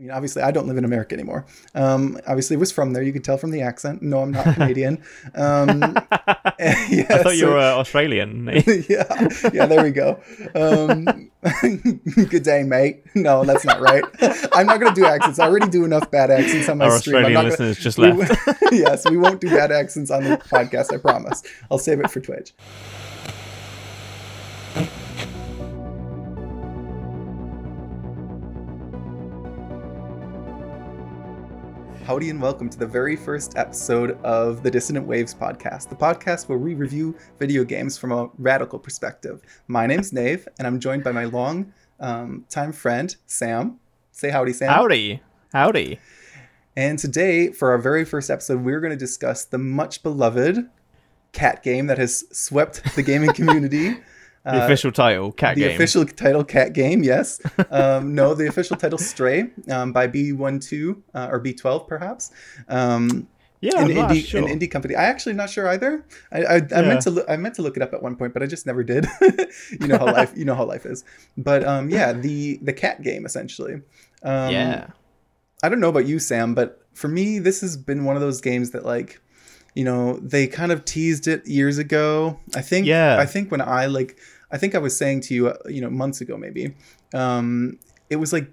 I mean, obviously, I don't live in America anymore. Um, obviously, was from there. You could tell from the accent. No, I'm not Canadian. Um, yeah, I thought so, you were uh, Australian. yeah, yeah. There we go. Um, good day, mate. No, that's not right. I'm not going to do accents. I already do enough bad accents on my Our stream. Australian listeners gonna, just left. We, yes, we won't do bad accents on the podcast. I promise. I'll save it for Twitch. Howdy and welcome to the very first episode of the Dissonant Waves podcast, the podcast where we review video games from a radical perspective. My name's Nave, and I'm joined by my long um, time friend, Sam. Say howdy, Sam. Howdy. Howdy. And today, for our very first episode, we're going to discuss the much beloved cat game that has swept the gaming community. The uh, official title, Cat the Game. The official title, Cat Game, yes. Um, no, the official title, Stray, um, by B12 uh, or B12, perhaps. Um, yeah, an indie, sure. an indie company. I actually not sure either. I, I, I yeah. meant to look, I meant to look it up at one point, but I just never did. you know how life you know how life is. But um, yeah, the the cat game essentially. Um, yeah. I don't know about you, Sam, but for me, this has been one of those games that like you know they kind of teased it years ago. I think yeah. I think when i like i think i was saying to you uh, you know months ago maybe um it was like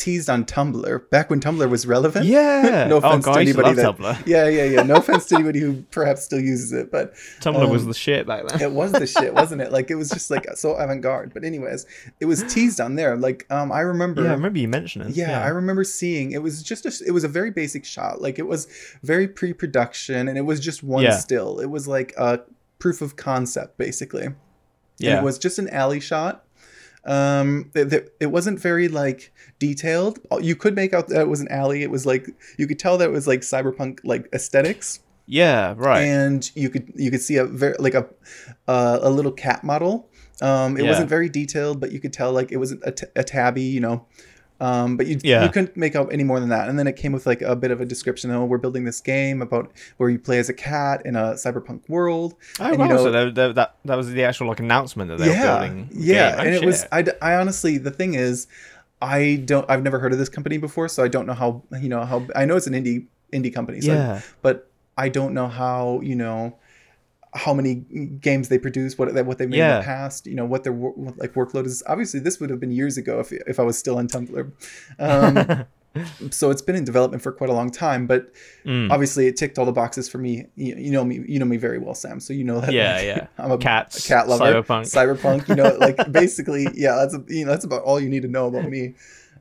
teased on Tumblr back when Tumblr was relevant. Yeah. no offense oh, to anybody that. Tumblr. Yeah, yeah, yeah. No offense to anybody who perhaps still uses it, but Tumblr um, was the shit back then. it was the shit, wasn't it? Like it was just like so avant-garde. But anyways, it was teased on there. Like um, I remember. Yeah, I remember you mentioning. Yeah, yeah, I remember seeing. It was just a. It was a very basic shot. Like it was very pre-production, and it was just one yeah. still. It was like a proof of concept, basically. Yeah. And it was just an alley shot um it, it wasn't very like detailed. You could make out that it was an alley. It was like you could tell that it was like cyberpunk like aesthetics. Yeah right. And you could you could see a very like a uh, a little cat model. Um it Yeah. wasn't very detailed but you could tell like it was a, t- a tabby you know um, but you Yeah. you couldn't make out any more than that. And then it came with like a bit of a description. Oh, we're building this game about where you play as a cat in a cyberpunk world. Oh and, wow! you know, so they, they, that that was the actual like announcement that they yeah, were building. yeah. Oh, and it was. shit. I, I honestly, the thing is, I don't. I've never heard of this company before, so I don't know how. You know how. I know it's an indie indie company. So Yeah. but I don't know how. You know how many games they produce, what what they've made in the past, you know, what their what, like workload is. Obviously, this would have been years ago if if I was still on Tumblr. Um, so it's been in development for quite a long time, but Mm. obviously it ticked all the boxes for me. You, you know me, you know me very well, Sam. So you know that. Yeah, like, yeah. I'm a Cats, a cat lover, cyberpunk. cyberpunk. You know, like basically, yeah. That's a, you know that's about all you need to know about me.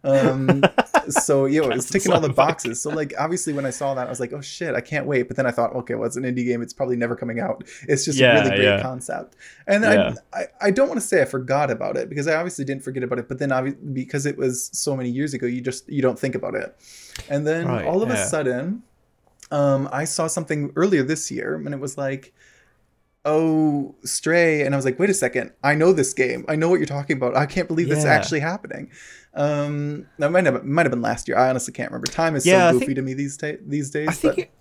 Um, so you know, it was ticking all the boxes. So like, obviously, when I saw that, I was like, oh shit, I can't wait. But then I thought, okay, well, it's an indie game. It's probably never coming out. It's just Yeah, a really great yeah. concept. And Yeah. I, I, I don't want to say I forgot about it because I obviously didn't forget about it. But then obviously, because it was so many years ago, you just you don't think about it. And then Right, all of a sudden, um, I saw something earlier this year, and it was like, "Oh, Stray," and I was like, "Wait a second, I know this game. I know what you're talking about. I can't believe this is actually happening." Um, that might have might have been last year. I honestly can't remember. Time is Yeah, so goofy think- to me these ta- these days. I think but it,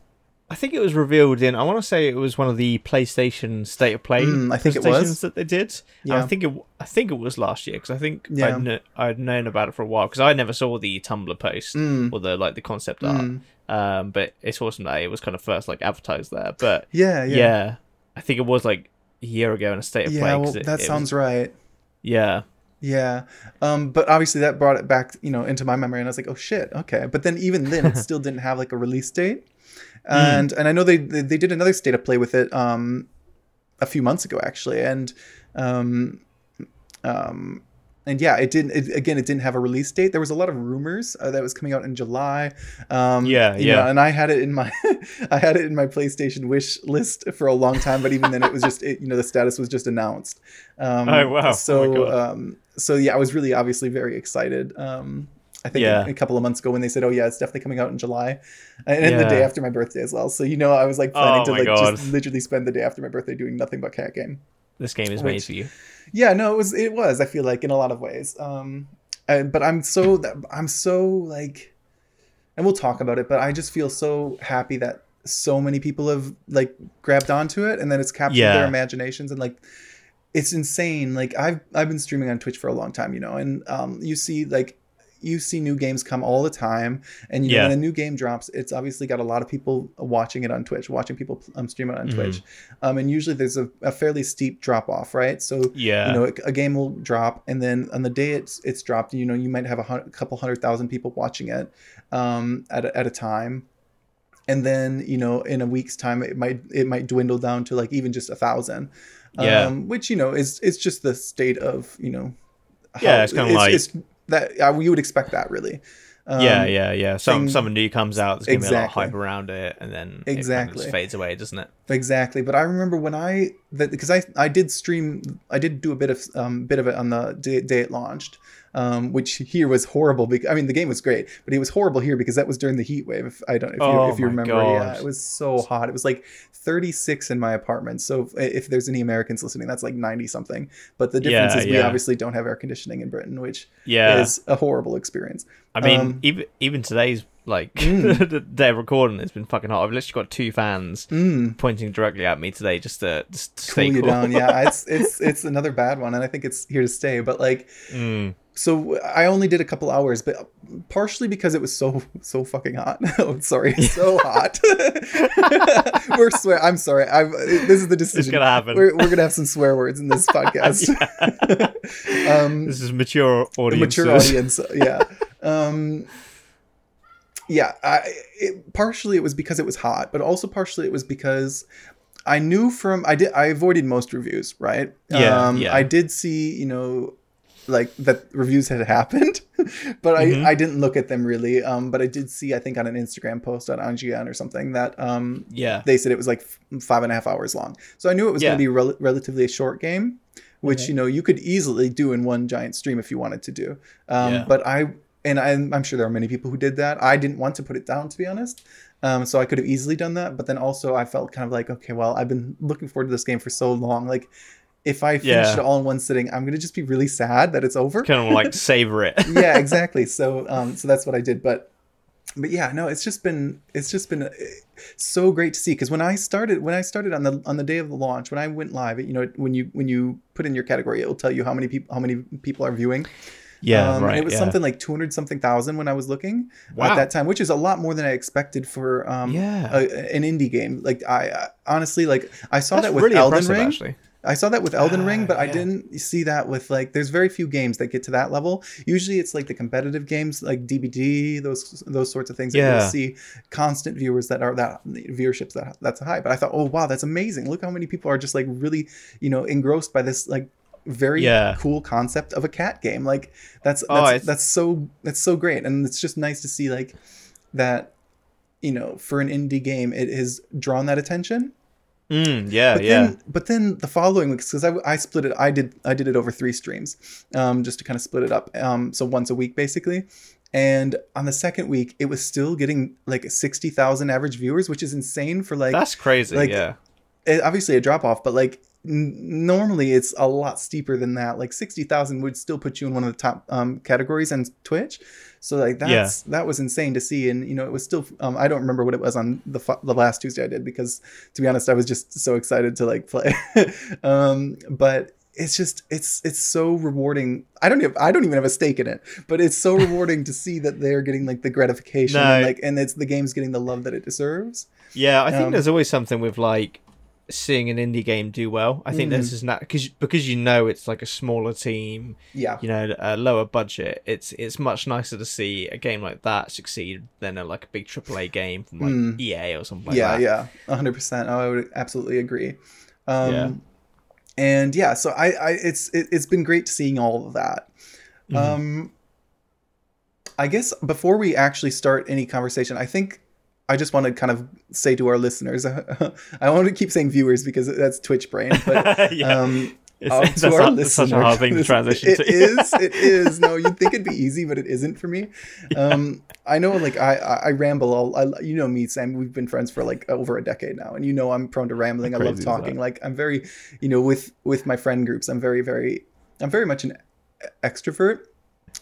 I think it was revealed in. I want to say it was one of the PlayStation State of Play Mm, I think it was. that they did. And Yeah. I think it. I think it was last year because I think Yeah. I'd, kn- I'd known about it for a while because I never saw the Tumblr post Mm. or the like the concept art. Mm. Um, but it's awesome that it was kind of first like advertised there. But yeah, yeah, yeah, I think it was like a year ago in a State of yeah. Play. well, it- that it sounds was, right. Yeah, Yeah. Um, but obviously that brought it back, you know, into my memory and I was like, oh shit, okay. But then even then it still didn't have like a release date. And and I know they, they they did another state of play with it um a few months ago actually. And um um and yeah, it didn't. It, again, it didn't have a release date. There was a lot of rumors uh, that it was coming out in July. Um, Yeah, you know, yeah. and I had it in my, I had it in my PlayStation wish list for a long time. But even then, it was just, it, you know, the status was just announced. Um, Oh, wow. Oh, So, God. um, so yeah, I was really obviously very excited. Um, I think Yeah. a, a couple of months ago when they said, "Oh yeah, it's definitely coming out in July," and, and the day after my birthday as well. So you know, I was like planning Oh to like God. just literally spend the day after my birthday doing nothing but cat game. this game is made for you. Yeah, no, it was it was. I feel like in a lot of ways. Um, and, but I'm so I'm so like, and we'll talk about it. But I just feel so happy that so many people have like grabbed onto it, and then it's captured Yeah. their imaginations, and like, it's insane. Like I've I've been streaming on Twitch for a long time, you know, and um, you see like you see new games come all the time, and you know Yeah. when a new game drops, it's obviously got a lot of people watching it on Twitch, watching people um, stream it on Mhm. Twitch, um, and usually there's a, a fairly steep drop off, right? So Yeah. you know a, a game will drop, and then on the day it's it's dropped, you know you might have a, a couple hundred thousand people watching it um, at a, at a time. And then you know, in a week's time, it might it might dwindle down to like even just a thousand, Yeah. um, which you know is is just the state of you know. Yeah, it's kinda like- it's that uh, you would expect that really. Um, yeah, yeah, yeah. Some thing- something new comes out. There's gonna be a lot of hype around it, and then it kind of Exactly. just fades away, doesn't it? Exactly, but I remember when I that because I I did stream I did do a bit of um bit of it on the day, day it launched, um which here was horrible because I mean the game was great, but it was horrible here because that was during the heat wave. If I don't if you Oh if you remember, God. yeah, it was so hot. It was like 36 in my apartment. So if, if there's any Americans listening, that's like 90 something. But the difference Yeah, is we obviously don't have air conditioning in Britain, which Yeah. is a horrible experience. I mean, um, even even today's like Mm. the day of recording, it's been fucking hot. I've literally got two fans Mm. pointing directly at me today just to just to Cool stay you cool. down, yeah. It's it's it's another bad one, and I think it's here to stay. But like, Mm. So I only did a couple hours, but partially because it was so so fucking hot. oh, sorry, so hot. we're swear. I'm sorry. I'm. This is the decision. It's gonna happen. We're, we're gonna have some swear words in this podcast. um, This is mature audience. mature audience. Yeah. Um, yeah. I, it, partially it was because it was hot, but also partially it was because I knew from I did I avoided most reviews, right? Yeah, Um, yeah. I did see you know like that reviews had happened, but Mhm. I I didn't look at them really. Um, but I did see I think on an Instagram post on IGN or something that um Yeah. they said it was like f- five and a half hours long. So I knew it was Yeah. going to be rel- relatively a short game, which Okay. you know you could easily do in one giant stream if you wanted to do. Um, Yeah. But I and I'm, I'm sure there are many people who did that. I didn't want to put it down to be honest. Um, so I could have easily done that, but then also I felt kind of like, okay, well, I've been looking forward to this game for so long. Like, if I finish Yeah. it all in one sitting, I'm gonna just be really sad that it's over Kind of like savor it. yeah exactly so um so that's what i did but but yeah no it's just been it's just been uh, so great to see because when i started when i started on the on the day of the launch when i went live you know when you when you put in your category it will tell you how many people how many people are viewing Yeah, um, right. and it was yeah. something like 200 something thousand when i was looking Wow. at that time which is a lot more than i expected for um Yeah. a, an indie game like i, I honestly like i saw That's that with really elden ring actually. I saw that with Elden Ring, but ah, I yeah. didn't see that with like. There's very few games that get to that level. Usually, it's like the competitive games, like DBD, those those sorts of things. That Yeah. you'll see constant viewers that are that viewerships that that's high. But I thought, oh wow, that's amazing! Look how many people are just like really, you know, engrossed by this like very Yeah. cool concept of a cat game. Like that's Oh, that's, that's so that's so great, and it's just nice to see like that. You know, for an indie game, it has drawn that attention Mm, yeah, but yeah. then but then the following weeks because I, I split it i did i did it over three streams um just to kind of split it up um so once a week basically and on the second week it was still getting like 60,000 average viewers which is insane for like That's crazy. like, yeah. it- obviously a drop off but like n- normally it's a lot steeper than that like 60,000 would still put you in one of the top um categories on Twitch so like that's that was insane to see. And you know it was still um I don't remember what it was on the fu- the last Tuesday I did because to be honest I was just so excited to like play. Um but it's just it's it's so rewarding. I don't even i don't even have a stake in it but it's so rewarding to see that they're getting like the gratification and like and it's the game's getting the love that it deserves. Yeah, I think Um, there's always something with like seeing an indie game do well. I think Mm. this is not because because you know it's like a smaller team, yeah you know, a lower budget. It's it's much nicer to see a game like that succeed than a like a big AAA game from like Mm. EA or something like yeah yeah 100% i would absolutely agree um Yeah. and yeah so i i it's it, it's been great seeing all of that Mhm. um i guess before we actually start any conversation i think i just want to kind of say to our listeners i want to keep saying viewers because that's twitch brain but yeah. um It's, um, that's, to our not- that's such a listeners- hard thing to transition it to. is it is no you'd think it'd be easy but it isn't for me um i know like i i, I ramble all I, you know me sam we've been friends for like over a decade now and you know i'm prone to rambling i love talking like i'm very you know with with my friend groups i'm very very i'm very much an extrovert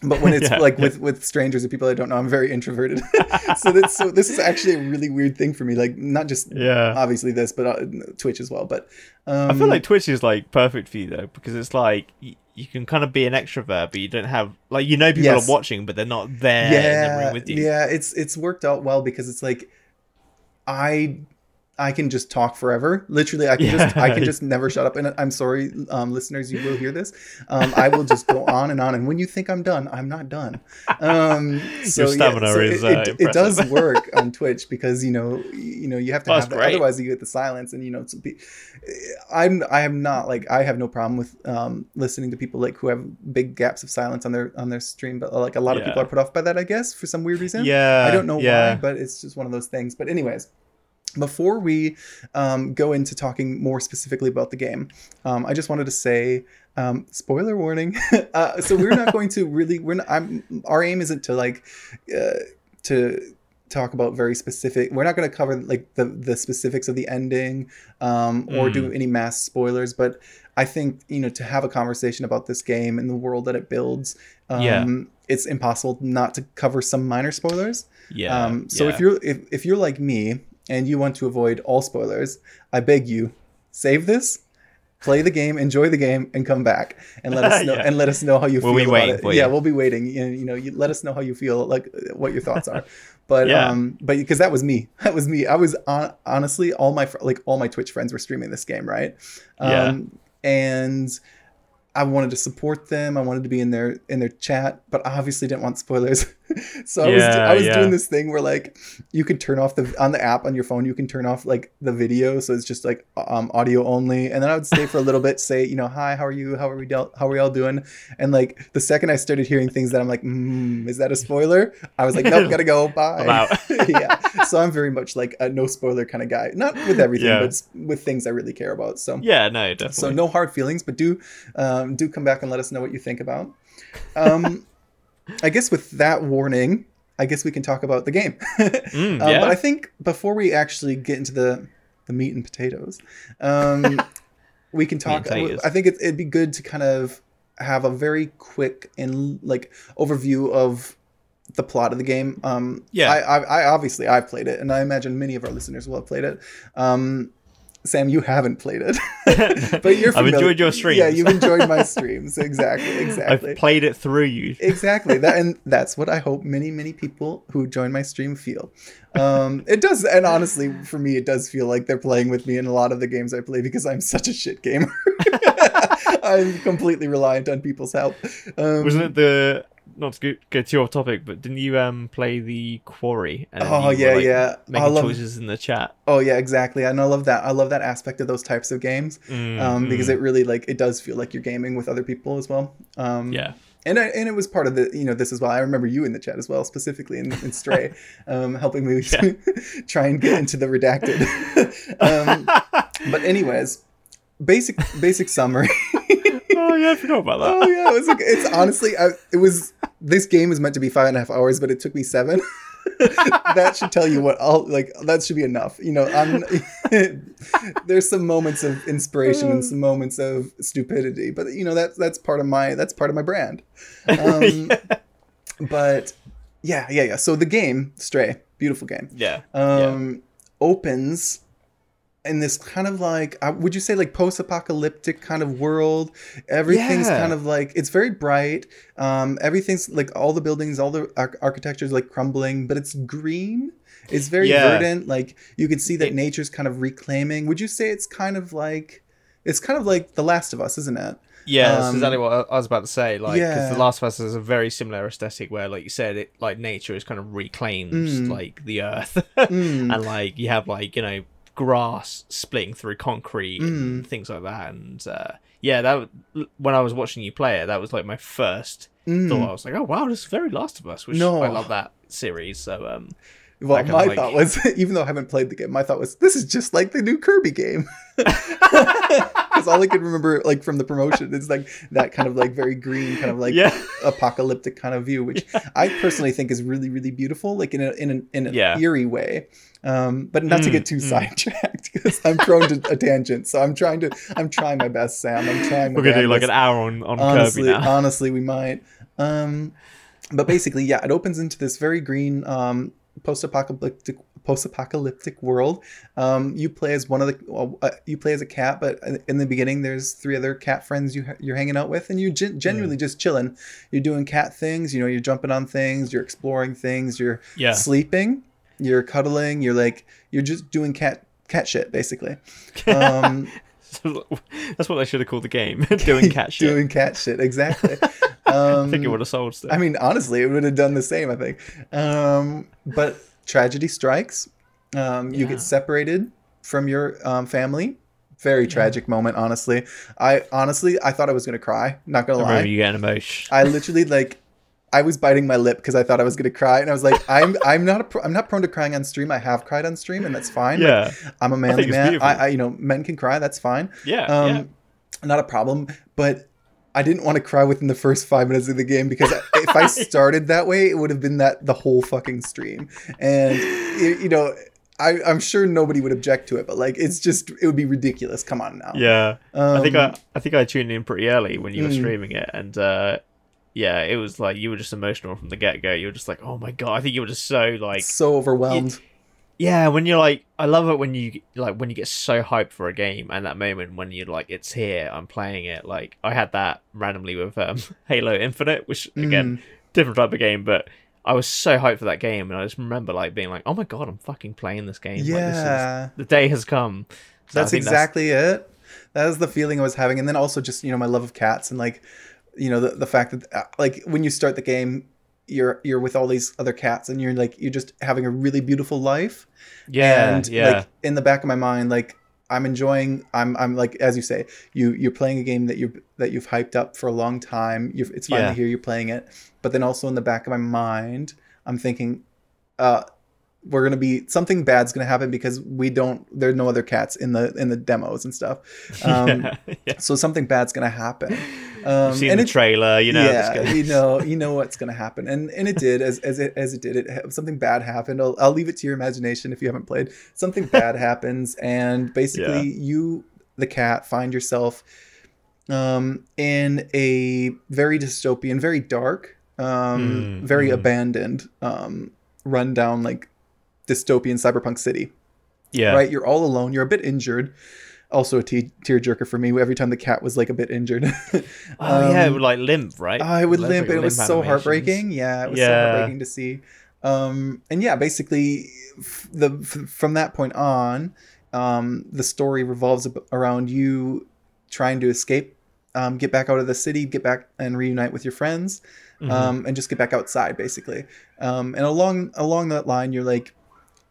but when it's Yeah, like yeah. with with strangers or people I don't know, I'm very introverted. so that's so this is actually a really weird thing for me. Like not just Yeah. obviously this, but uh, Twitch as well. But um, I feel like Twitch is like perfect for you though because it's like y- you can kind of be an extrovert, but you don't have like you know people Yes. are watching, but they're not there in the yeah, room with you. yeah, it's it's worked out well because it's like I I can just talk forever. Literally, I can just I can just never shut up. And I'm sorry, um, listeners, you will hear this. Um, I will just go on and on. And when you think I'm done, I'm not done. Um, so Your stamina yeah, so is, it, uh, it, it does work on Twitch because you know you know you have to Oh, have that. great. Otherwise, you get the silence, and you know be- I'm I am not like I have no problem with um, listening to people like who have big gaps of silence on their on their stream, but like a lot of people are put off by that, I guess, for some weird reason. Yeah, I don't know yeah. why, but it's just one of those things. But anyways, before we um, go into talking more specifically about the game, um, I just wanted to say, um, spoiler warning. uh, so we're not going to really. We're not. I'm. Our aim isn't to like uh, to talk about very specific. We're not going to cover like the the specifics of the ending um, or do any mass spoilers, but. I think you know to have a conversation about this game and the world that it builds. Um, Yeah. It's impossible not to cover some minor spoilers. Yeah. Um, so yeah. if you're if, if you're like me and you want to avoid all spoilers, I beg you, save this, play the game, enjoy the game, and come back and let us know Yeah. and let us know how you We'll feel be waiting it. for yeah, we'll be waiting. You know, you know, you let us know how you feel, like uh, what your thoughts are. But Yeah. um, but because that was me, that was me. I was on, honestly all my fr- like all my Twitch friends were streaming this game, right? Yeah. Um, and I wanted to support them. I wanted to be in their in their chat, but I obviously didn't want spoilers. so I was I was yeah. doing this thing where like you could turn off the on the app on your phone. You can turn off like the video, so it's just like um, audio only. And then I would stay for a little bit, say you know hi, how are you? How are we del- How are we all doing? And like the second I started hearing things that I'm like, mm, is that a spoiler? I was like, nope, gotta go. Bye. Yeah. So I'm very much like a no spoiler kind of guy. Not with everything, Yeah. but with things I really care about. So yeah, no, definitely. so no hard feelings, but do um, do come back and let us know what you think about. Um, I guess with that warning, I guess we can talk about the game. Mm, Um, yeah. But I think before we actually get into the the meat and potatoes, um, we can talk. I think it, it'd be good to kind of have a very quick and like overview of the plot of the game. Um, Yeah. I, I, I obviously I've played it, and I imagine many of our listeners will have played it. Um, Sam, you haven't played it, but you're. I've enjoyed your streams. Yeah, you've enjoyed my streams. Exactly, exactly I've played it through you. exactly that and that's what i hope many many people who join my stream feel um it does and honestly for me it does feel like they're playing with me in a lot of the games i play because i'm such a shit gamer i'm completely reliant on people's help um, Wasn't it the not to go, go too off topic, but didn't you um play the quarry? And Oh, yeah, were, like, yeah. I love- choices in the chat. oh yeah exactly and i love that i love that aspect of those types of games Mm, um because mm. it really like it does feel like you're gaming with other people as well um yeah, and I, and it was part of the you know this as well. I remember you in the chat as well, specifically in, in Stray, um, helping me Yeah. try and get into the redacted. um, but anyways, basic basic summary. oh yeah, I forgot about that. oh yeah, it was like, it's honestly I, it was this game is meant to be five and a half hours, but it took me seven. that should tell you what I'll like. That should be enough. You know, I'm. there's some moments of inspiration and some moments of stupidity, but you know that's that's part of my that's part of my brand. Um, But yeah, yeah, yeah. So the game Stray, beautiful game, yeah, um, opens in this kind of like uh, would you say like post-apocalyptic kind of world everything's Yeah. kind of like it's very bright um everything's like all the buildings all the ar- architecture's like crumbling but it's green it's very Yeah. verdant like you can see that It- nature's kind of reclaiming would you say it's kind of like it's kind of like the last of us isn't it yeah. That's Um, exactly what I I was about to say. Like, because yeah. The Last of Us has a very similar aesthetic, where, like you said, it like nature is kind of reclaims Mm. like the earth, Mm. and like you have like you know grass splitting through concrete and Mm. things like that. And uh, yeah, that when I was watching you play it, that was like my first Mm. thought. I was like, oh wow, this is very Last of Us, which No. I love that series. So um, Well, my like- thought was, even though I haven't played the game, my thought was, this is just like the new Kirby game. Because all I could remember, like from the promotion, is like that kind of like very green, kind of like yeah, apocalyptic kind of view, which I personally think is really, really beautiful, like in a in an in an Yeah. eerie way. Um, but not to Mm, get too mm. sidetracked, because I'm prone to a tangent. So I'm trying to, I'm trying my best, Sam. I'm trying. We're gonna do like an hour on on honestly, Kirby now. honestly, we might. Um, but basically, yeah, it opens into this very green um, post-apocalyptic post-apocalyptic world. Um, you play as one of the well, uh, you play as a cat, but in the beginning, there's three other cat friends you you're hanging out with, and you gen- genuinely just chilling. You're doing cat things. You know, you're jumping on things. You're exploring things. You're Yeah. sleeping. You're cuddling. You're like you're just doing cat cat shit basically. Um, That's what they should have called the game. Doing cat shit. doing cat shit exactly. I Um, think it would have sold still. I mean, honestly, it would have done the same. I think. Um, but tragedy strikes. Um, You get separated from your um, family. Very tragic moment. Honestly, I honestly I thought I was gonna cry. Not gonna I lie. you getting emotion. I literally like. I was biting my lip because I thought I was gonna cry, and I was like, "I'm I'm not a I'm not prone to crying on stream. I have cried on stream, and that's fine. Like, I'm a manly it's man. I, I you know men can cry. That's fine. yeah, Um, yeah. not a problem. But I didn't want to cry within the first five minutes of the game because if I started that way, it would have been that the whole fucking stream. And y- you know, I, I'm sure nobody would object to it, but like it's just it would be ridiculous. Come on now. Yeah, I think Um, I, I think I tuned in pretty early when you were Mm. streaming it, and uh, yeah, it was like you were just emotional from the get go. You were just like, oh my god! I think you were just so like, so overwhelmed. yeah. When you're like, I love it when you like when you get so hyped for a game, and that moment when you're like, it's here, I'm playing it. Like I had that randomly with um, Halo Infinite, which Mm. again, different type of game, but. I was so hyped for that game, and I just remember like being like, "Oh my god, I'm fucking playing this game! Like, this is, yeah, the day has come." So that's exactly it. That was the feeling I was having, and then also just you know my love of cats and like you know the the fact that uh, like when you start the game. You're you're with all these other cats and you're like you're just having a really beautiful life yeah, and yeah, like in the back of my mind like i'm enjoying i'm i'm like as you say you you're playing a game that you that you've hyped up for a long time you've, it's finally Yeah. here you're playing it but then also in the back of my mind i'm thinking uh we're gonna be something bad's gonna happen because we don't there's no other cats in the in the demos and stuff um yeah, yeah. so something bad's gonna happen um You've seen the it, trailer, you know. yeah, you know, you know what's gonna happen, and and it did as as it as it did. It something bad happened. I'll, I'll leave it to your imagination if you haven't played. Something bad happens, and basically Yeah. you, the cat, find yourself um, in a very dystopian, very dark, um, Mm, very mm. abandoned, um, rundown like dystopian cyberpunk city yeah, right? You're all alone. You're a bit injured. Also a te- tearjerker for me every time the cat was like a bit injured. Oh yeah, it Um, would like limp, right? I would limp. of It was so animations. heartbreaking. Yeah, it was so heartbreaking to see. Um, and yeah, basically, f- the f- from that point on, um, the story revolves ab- around you trying to escape, um, get back out of the city, get back and reunite with your friends, Mhm. um, and just get back outside, basically. Um, and along along that line, you're like,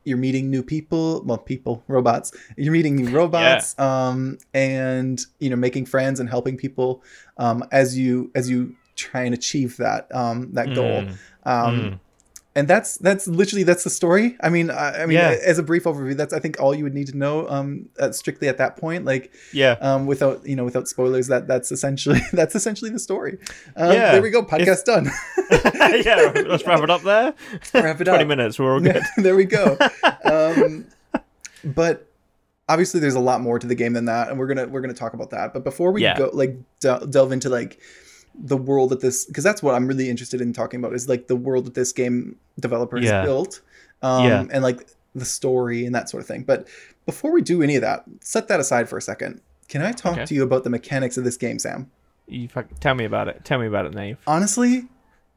you're meeting new people, well, people, robots. You're meeting new robots, um, and you know, making friends and helping people um, as you as you try and achieve that um, that goal. Mm, Um, mm. And that's that's literally that's the story. I mean, I, I mean, Yeah. as a brief overview, that's I think all you would need to know. Um, uh, strictly at that point, like yeah. um, without you know without spoilers, that that's essentially that's essentially the story. Um, Yeah. There we go. Podcast done. yeah, let's wrap it up there. Wrap it Twenty up. minutes, we're all good. there we go. Um, but obviously, there's a lot more to the game than that, and we're gonna we're gonna talk about that. But before we Yeah. go, like del- delve into like the world that this, because that's what I'm really interested in talking about is like the world that this game developer has built, um, Yeah. and like the story and that sort of thing. But before we do any of that, set that aside for a second. Can I talk Okay. to you about the mechanics of this game, Sam? You fuck, tell me about it. Tell me about it, Nave. honestly,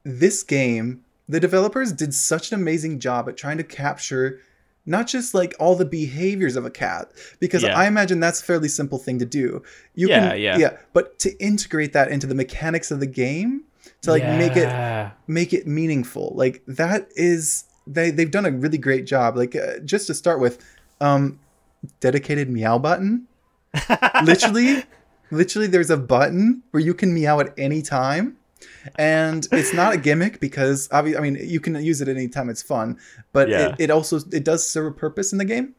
this game, the developers did such an amazing job at trying to capture not just like all the behaviors of a cat, because Yeah. I imagine that's a fairly simple thing to do. You Yeah, can, yeah. yeah, but to integrate that into the mechanics of the game, to like make it make it meaningful, like that is they they've done a really great job. Like uh, just to start with, um, dedicated meow button. literally literally there's a button where you can meow at any time and it's not a gimmick because i mean you can use it anytime it's fun but Yeah. it, it also it does serve a purpose in the game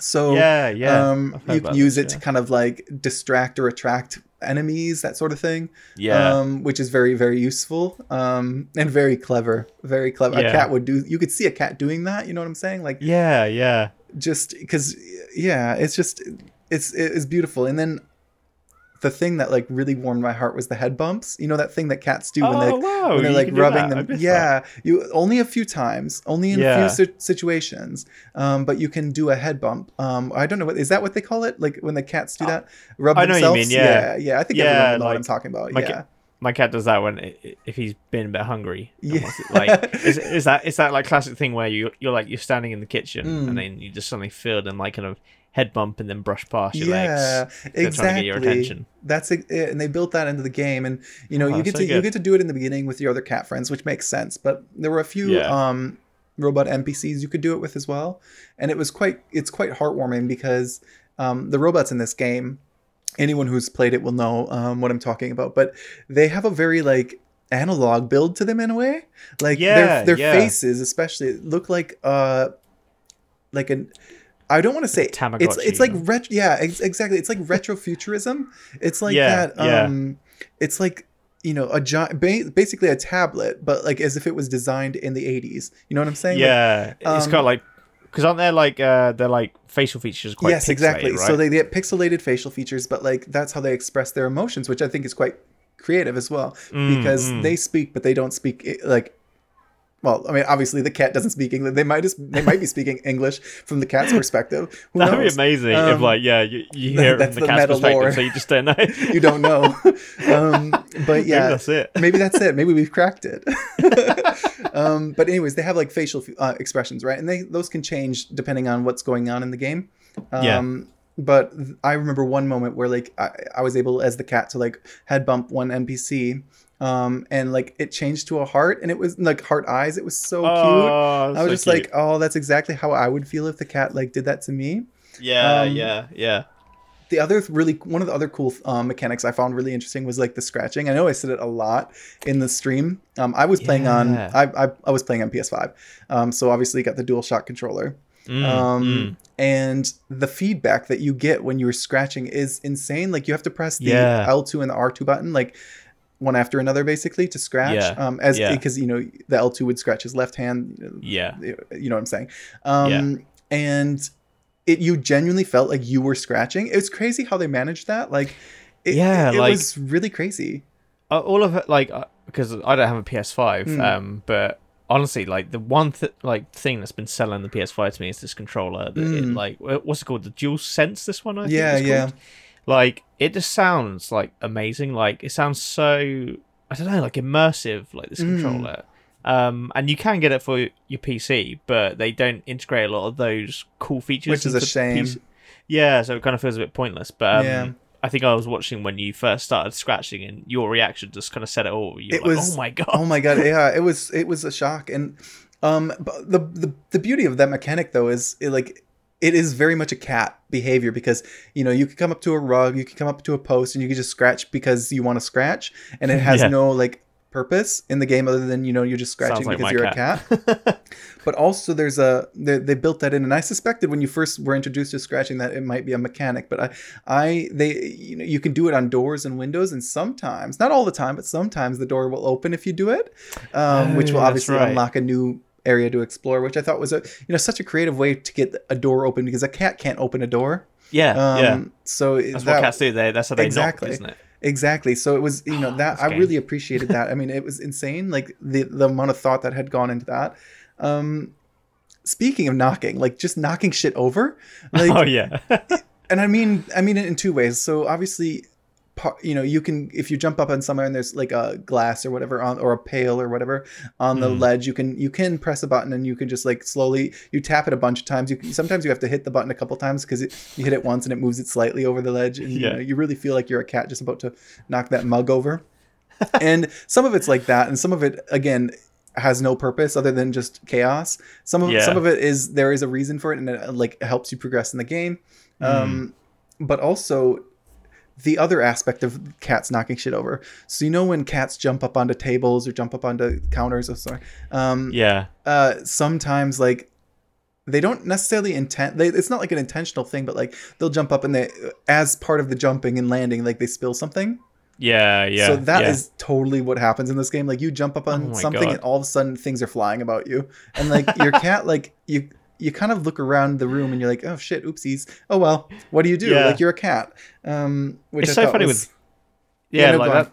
so yeah, yeah. um, you can use this, it to kind of like distract or attract enemies that sort of thing Yeah. um, which is very very useful um, and very clever very clever Yeah. a cat would do you could see a cat doing that you know what i'm saying like yeah, yeah. just because yeah it's just it's it's beautiful and then the thing that like really warmed my heart was the head bumps. You know that thing that cats do when Oh, they wow, when they're like rubbing them. Yeah, you only a few times, only in Yeah. a few si- situations. Um, but you can do a head bump. Um, I don't know what is that what they call it? Like when the cats do that, rub I know what you themselves. mean, yeah. yeah, yeah. I think Yeah, everyone will know what I'm talking about. my yeah. ca- My cat does that when if he's been a bit hungry. Yeah. Like is, is that is that like classic thing where you you're like you're standing in the kitchen Mm. and then you just suddenly feel and like kind of head bump and then brush past your yeah, legs. They're exactly. trying to get your attention. That's it, and they built that into the game, and you know Oh, you get so to you get to do it in the beginning with your other cat friends, which makes sense. But there were a few Yeah. um, robot NPCs you could do it with as well, and it was quite it's quite heartwarming because um, the robots in this game, anyone who's played it will know um, what I'm talking about. But they have a very like analog build to them in a way, like Yeah, their their yeah. faces especially look like uh like an I don't want to say Tamagotchi. it's it's like Tamagotchi. ret- yeah ex- exactly it's like retrofuturism it's like Yeah, that yeah. um it's like you know a giant ba- basically a tablet but like as if it was designed in the 80s you know what i'm saying Like, Yeah, it's um, got like because aren't there like uh they're like facial features quite yes exactly pixelated, so right? they get pixelated facial features but like that's how they express their emotions which i think is quite creative as well Mm, because mm. they speak but they don't speak like well, I mean, obviously the cat doesn't speak English. They might just they might be speaking English from the cat's perspective. Who That'd be knows? amazing if Um, like yeah you, you hear it from the the cat's perspective, lore. so you just don't know. you don't know. um, but Maybe yeah, that's it. maybe that's it. Maybe we've cracked it. um, but anyways, they have like facial uh, expressions, right? And they those can change depending on what's going on in the game. Um, Yeah. But I remember one moment where like I, I was able as the cat to like head bump one NPC. Um, and like it changed to a heart and it was like heart eyes. It was so cute. Oh, I was so just cute. like, oh, that's exactly how I would feel if the cat like did that to me. yeah, um, yeah, yeah. the other really one of the other cool um, mechanics I found really interesting was like the scratching. I know I said it a lot in the stream. Um, I was playing on I, I I was playing on PS5, um, so obviously got the DualShock controller. Mm, um, mm. and the feedback that you get when you're scratching is insane. Like you have to press the Yeah. L2 and the R2 button like one after another basically to scratch. Yeah. Um, as Yeah. because you know the L2 would scratch his left hand. Yeah. You know what I'm saying? Um, and it you genuinely felt like you were scratching. It was crazy how they managed that. Like, it, Yeah, it, it like- was really crazy. Uh, all of it like uh, because I don't have a PS5 Mm. um but honestly like the one th- like thing that's been selling the PS5 to me is this controller that it, Mm. like what's it called the Dual Sense this one I think Yeah, it's yeah. called. Like it just sounds like amazing like it sounds so I don't know like immersive like this Mm. controller um and you can get it for your PC but they don't integrate a lot of those cool features Which is a shame. PC. yeah so it kind of feels a bit pointless but um, Yeah. I think I was watching when you first started scratching, and your reaction just kind of said it all. You It like, was- "Oh my god!" oh my god yeah it was it was a shock and um but the the, the beauty of that mechanic though is it, like it is very much a cat behavior because you know you can come up to a rug you can come up to a post and you can just scratch because you want to scratch and it has Yeah. no like purpose in the game other than you know you're just scratching like because you're a cat but also there's a they, they built that in and i suspected when you first were introduced to scratching that it might be a mechanic but i i they you know you can do it on doors and windows and sometimes not all the time but sometimes the door will open if you do it um, which Oh, will obviously right. unlock a new area to explore which i thought was a you know such a creative way to get a door open because a cat can't open a door yeah, um, yeah. so That's that, what cats do. They that's how they Exactly. knock, isn't it? Exactly. So it was, you know, Oh, that I game. really appreciated that. I mean, it was insane, like the the amount of thought that had gone into that. Um, speaking of knocking, like just knocking shit over, like, oh yeah, and I mean, I mean it in two ways. So obviously, you know, you can if you jump up on somewhere and there's like a glass or whatever on or a pail or whatever on the Mm. ledge, you can you can press a button and you can just like slowly you tap it a bunch of times. You can, sometimes you have to hit the button a couple times because you hit it once and it moves it slightly over the ledge, and you, Yeah. know, you really feel like you're a cat just about to knock that mug over. and some of it's like that, and some of it again has no purpose other than just chaos. Some of Yeah. some of it is there is a reason for it, and it like helps you progress in the game. Um, but also the other aspect of cats knocking shit over. So you know when cats jump up onto tables or jump up onto counters. or sorry. Um, yeah, uh, sometimes like they don't necessarily intend. They, it's not like an intentional thing, but like they'll jump up and they, as part of the jumping and landing, like they spill something. yeah, yeah. so that is yeah. totally what happens in this game. Like you jump up Oh on my something God. and all of a sudden things are flying about you, and like your cat, like you you kind of look around the room and you're like, oh shit, oopsies. Oh well, what do you do? Yeah. Like you're a cat. Um, which It's I so funny was- with- yeah, no, like that.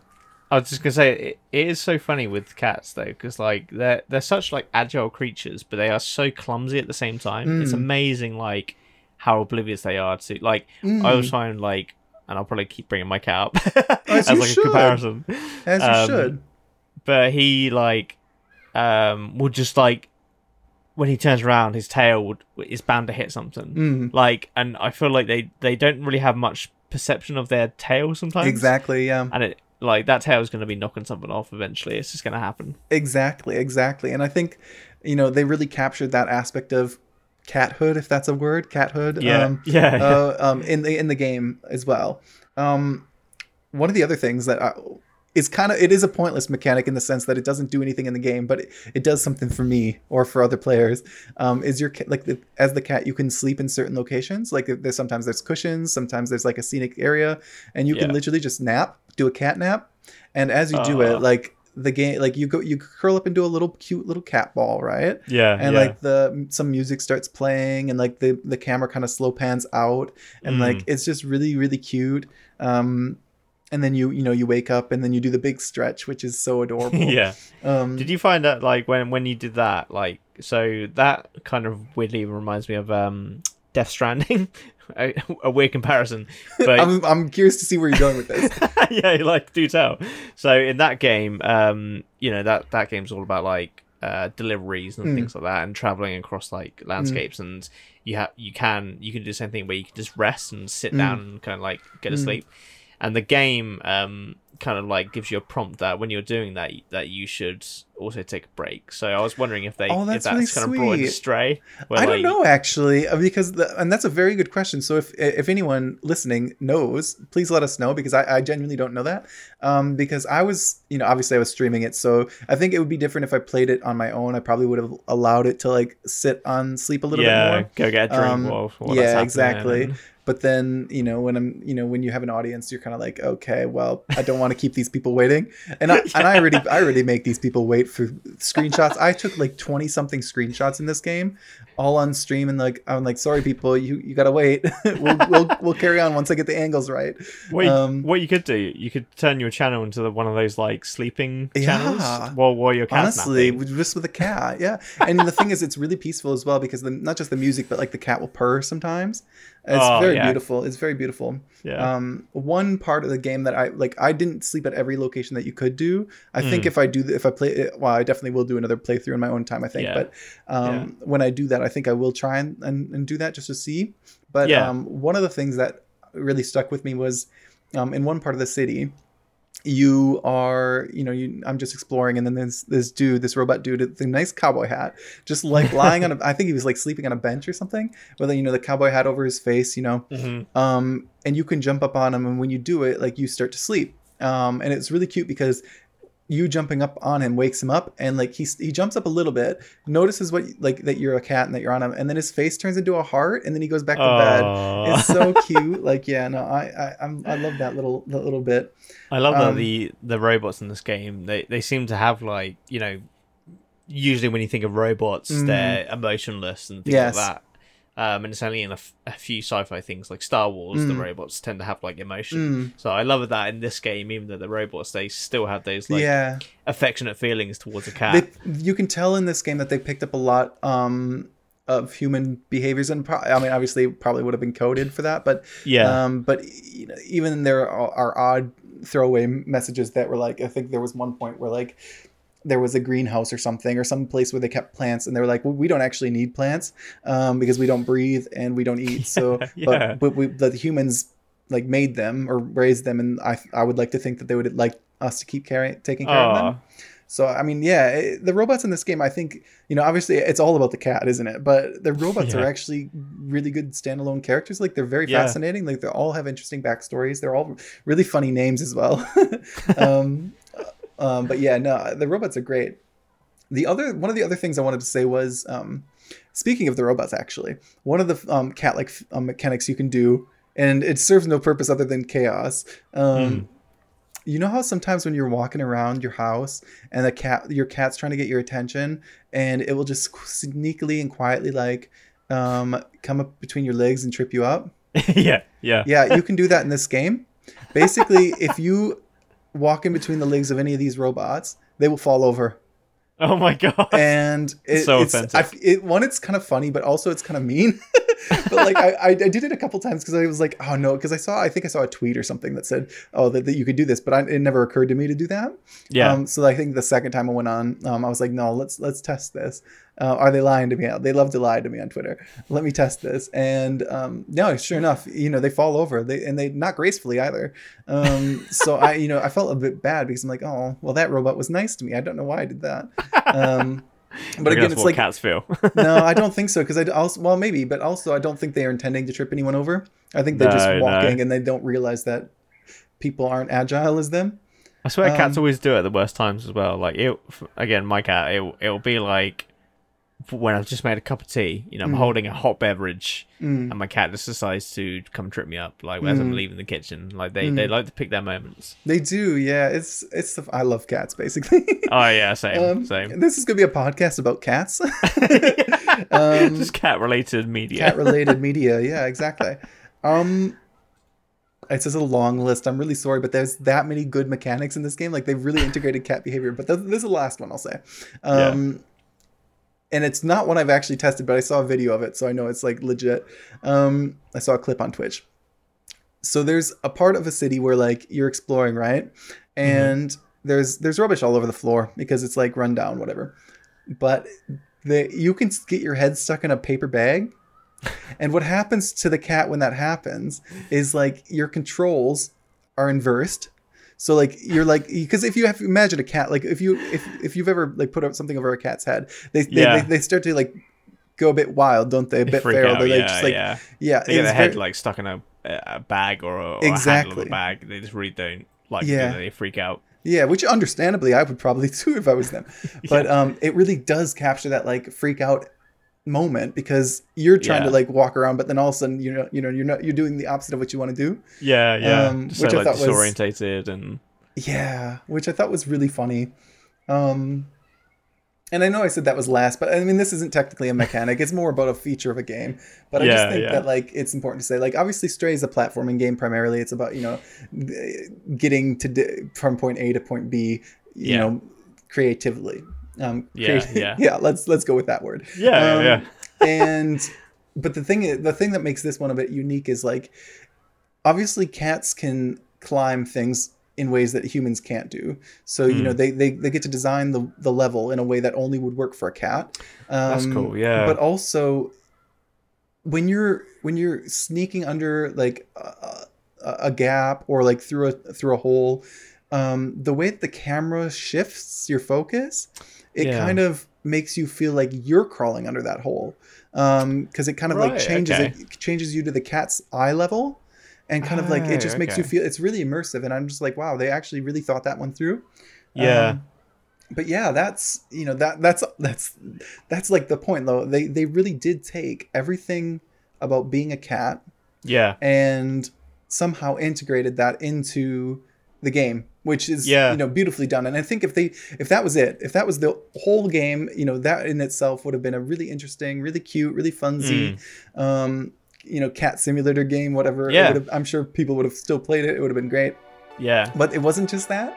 I was just gonna say it, it is so funny with cats though, because like they're they're such like agile creatures, but they are so clumsy at the same time. It's Mm. amazing like how oblivious they are to like. I Mm, always find like, and I'll probably keep bringing my cat up As as like should. a comparison. as you um, should. But he like um will just like when he turns around, his tail would, is bound to hit something. Mm, Like, and I feel like they they don't really have much perception of their tail sometimes. exactly. Yeah. and it like that tail is going to be knocking something off eventually. It's just going to happen. Exactly, exactly. And I think, you know, they really captured that aspect of cathood, if that's a word, cathood. Um, yeah, uh, um, in the in the game as well. Um, one of the other things that I, is kind of it is a pointless mechanic in the sense that it doesn't do anything in the game, but it, it does something for me or for other players. Um, is your like the, as the cat you can sleep in certain locations. Like there's sometimes there's cushions, sometimes there's like a scenic area, and you can literally just nap, do a cat nap, and as you do Uh. it, like the game like you go you curl up into a little cute little cat ball right yeah, and yeah. like the some music starts playing and like the the camera kind of slow pans out and Mm. like it's just really really cute um and then you you know you wake up and then you do the big stretch which is so adorable yeah. um Did you find that like when when you did that like so that kind of weirdly reminds me of um Death Stranding, a, a weird comparison, but I'm, I'm curious to see where you're going with this yeah, like do tell. So in that game, um, you know that that game's all about like uh, deliveries and Mm. things like that, and traveling across like landscapes, and you have you can you can do the same thing where you can just rest and sit Mm. down and kind of like get to Mm. sleep, and the game um kind of like gives you a prompt that when you're doing that that you should also take a break. So I was wondering if they Oh, if that's that's really kind of brought into. Stray. Where, I like, don't know actually uh, because the, and that's a very good question. So if if anyone listening knows, please let us know because I, I genuinely don't know that. Um, because I was you know obviously I was streaming it, so I think it would be different if I played it on my own. I probably would have allowed it to like sit on sleep a little Yeah, bit more. Yeah, go get a drink Um, while, while yeah, that's exactly. But then you know when I'm you know when you have an audience, you're kind of like okay, well I don't want to keep these people waiting, and I, and I already I already make these people wait for screenshots. I took like twenty something screenshots in this game, all on stream, and like I'm like sorry people, you you gotta wait. we'll, we'll we'll carry on once I get the angles right. What you, Um, what you could do, you could turn your channel into the, one of those like sleeping Yeah. channels while while your cat's Honestly, napping. with- just with a cat, yeah. And the thing is, it's really peaceful as well because the, not just the music, but like the cat will purr sometimes. It's Oh, very yeah. beautiful. It's very beautiful. Yeah, Um, one part of the game that I like, I didn't sleep at every location that you could do. I think Mm. if I do, if I play, it, well, I definitely will do another playthrough in my own time. I think, Yeah. but um, when I do that, I think I will try and, and, and do that just to see. But Yeah. um, one of the things that really stuck with me was um, in one part of the city, you are, you know, you, I'm just exploring, and then there's this dude, this robot dude, with a nice cowboy hat, just like lying on a, I think he was like sleeping on a bench or something, with like, you know the cowboy hat over his face, you know, Mhm. um, and you can jump up on him, and when you do it, like you start to sleep, um, and it's really cute because you jumping up on him wakes him up, and like he he jumps up a little bit, notices what like that you're a cat and that you're on him, and then his face turns into a heart, and then he goes back to bed. It's so cute, like yeah, no, I I I'm, I love that little that little bit. I love um, that the the robots in this game they they seem to have like you know usually when you think of robots Mhm. they're emotionless and things Yes. like that. Um, and it's only in a, f- a few sci-fi things like Star Wars the Mm. robots tend to have like emotion. Mm, So I love that in this game, even though the robots they still have those like yeah. affectionate feelings towards a cat. they, you can tell in this game that they picked up a lot um, of human behaviors, and pro- I mean, obviously, probably would have been coded for that, but yeah, um, but you know, even there are, are odd throwaway messages that were like, I think there was one point where like there was a greenhouse or something or some place where they kept plants and they were like well, we don't actually need plants um, because we don't breathe and we don't eat so Yeah. but but we the humans like made them or raised them and i i would like to think that they would like us to keep carrying taking care of them so I mean, yeah, it, the robots in this game, I think, you know, obviously it's all about the cat, isn't it? But the robots Yeah. are actually really good standalone characters. Like they're very Yeah. fascinating. Like they all have interesting backstories. They're all really funny names as well. um, um, but yeah, no, the robots are great. The other one of the other things I wanted to say was, um, speaking of the robots, actually, one of the um, cat-like um, mechanics you can do, and it serves no purpose other than chaos. Um, Mm. You know how sometimes when you're walking around your house and the cat, your cat's trying to get your attention, and it will just sneakily and quietly like um, come up between your legs and trip you up. yeah, yeah, Yeah, you can do that in this game. Basically, if you walk in between the legs of any of these robots, they will fall over. Oh my god. And it, So it's I, it, one, it's kind of funny, but also it's kind of mean. but like I, I, did it a couple times because I was like, oh no, because I saw I think I saw a tweet or something that said, oh that, that you could do this, but I, it never occurred to me to do that. yeah. Um, so I think the second time I went on, um, I was like, no, let's let's test this. Uh, are they lying to me? They love to lie to me on Twitter. Let me test this. And um, no, sure enough, you know, they fall over. They and they not gracefully either. Um, so I, you know, I felt a bit bad because I'm like, oh, well, that robot was nice to me. I don't know why I did that. Um, but again, it's like cats feel. no, I don't think so because I also well maybe, but also I don't think they are intending to trip anyone over. I think they're just No, no. walking and they don't realize that people aren't agile as them. I swear cats Um, always do it at the worst times as well. Like it again, my cat, it it'll be like when I've just made a cup of tea, you know, I'm Mm. holding a hot beverage Mm. and my cat just decides to come trip me up like as I'm Mm. leaving the kitchen. Like they, they Mm. like to pick their moments. They do, yeah. It's it's the, I love cats basically. Oh yeah, same, Um, same. This is gonna be a podcast about cats. um, just cat related media. cat related media. Yeah, exactly. Um, it's just a long list. I'm really sorry, but there's that many good mechanics in this game. Like they've really integrated cat behavior. But th- this is the last one I'll say. Um, And it's not one I've actually tested, but I saw a video of it, so I know it's like legit. Um, I saw a clip on Twitch. So there's a part of a city where like you're exploring, right? And there's there's rubbish all over the floor because it's like run down, whatever. But the you can get your head stuck in a paper bag and what happens to the cat when that happens is like your controls are inversed. So like you're like because if you have imagine a cat like if you if if you've ever like put something over a cat's head they they, Yeah. they, they start to like go a bit wild don't they a bit feral out, they're like yeah, just like yeah. yeah They get their head very- like stuck in a, a bag or, a, or Exactly. a bag. They just really don't like Yeah. yeah. They freak out. Yeah, which understandably I would probably too if I was them. But um it really does capture that like freak out moment because you're trying to like walk around but then all of a sudden you know you know you're not you're doing the opposite of what you want to do. Yeah, yeah. Um, which so I like thought was- disorientated and Yeah, which I thought was really funny. Um and I know I said that was last, but I mean this isn't technically a mechanic. It's more about a feature of a game. But I just think yeah. that like it's important to say like obviously Stray is a platforming game primarily. It's about, you know, getting to d- from point A to point B, you Yeah. know, creatively. Um Yeah, yeah. yeah, let's let's go with that word. yeah, Um, yeah. and but the thing the thing that makes this one a bit unique is like obviously cats can climb things in ways that humans can't do so you Hmm. know they, they they get to design the, the level in a way that only would work for a cat um, That's cool, yeah. but also when you're when you're sneaking under like a, a a gap or like through a through a hole um, the way that the camera shifts your focus it Yeah. kind of makes you feel like you're crawling under that hole because it kind of like changes okay. it changes you to the cat's eye level and kind of like it just makes you feel it's really immersive and i'm just like wow they actually really thought that one through Yeah. Um, but yeah that's you know that that's that's that's like the point though they they really did take everything about being a cat yeah. and somehow integrated that into the game which is Yeah. you know beautifully done and i think if they if that was it if that was the whole game you know that in itself would have been a really interesting really cute really funsy um you know cat simulator game whatever Yeah. would have- i'm sure people would have still played it it would have been great Yeah. but it wasn't just that.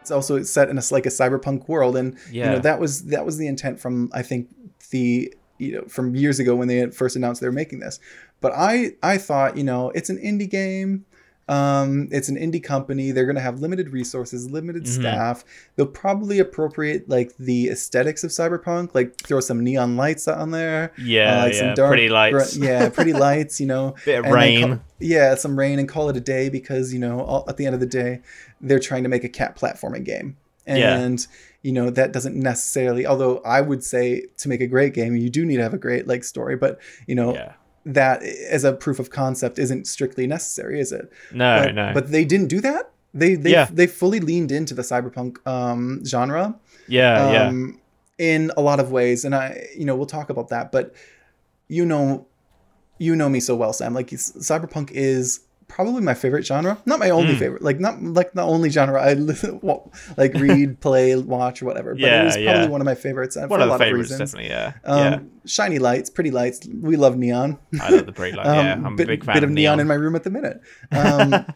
It's also set in a like a cyberpunk world, and you know that was that was the intent from I think the you know from years ago when they had first announced they were making this. But I I thought you know it's an indie game. Um, it's an indie company. They're going to have limited resources, limited Mhm. staff. They'll probably appropriate like the aesthetics of cyberpunk, like throw some neon lights on there, Yeah. uh, like yeah. some dark, Pretty lights. br- yeah, pretty lights. You know, Bit of and rain. call- yeah, some rain and call it a day because you know all, at the end of the day they're trying to make a cat platforming game, Yeah. and you know that doesn't necessarily. Although I would say to make a great game, you do need to have a great like story, but you know yeah. That as a proof of concept isn't strictly necessary, is it? No, but, no. but they didn't do that. They they Yeah. they fully leaned into the cyberpunk um, genre yeah, yeah. um, in a lot of ways, and I, you know, we'll talk about that. But you know, you know me so well, Sam. Like Cyberpunk is probably my favorite genre. Not my only Mm. favorite, like not like the only genre I like read, play, watch, or whatever. But Yeah, it was probably yeah. one of my favorites uh, One for a of the lot of favorites, reasons. definitely. Yeah. Um, Shiny lights, pretty lights. We love neon. I love the pretty light. Um, yeah, I'm bit, a big fan bit of of neon. in my room at the minute. Um,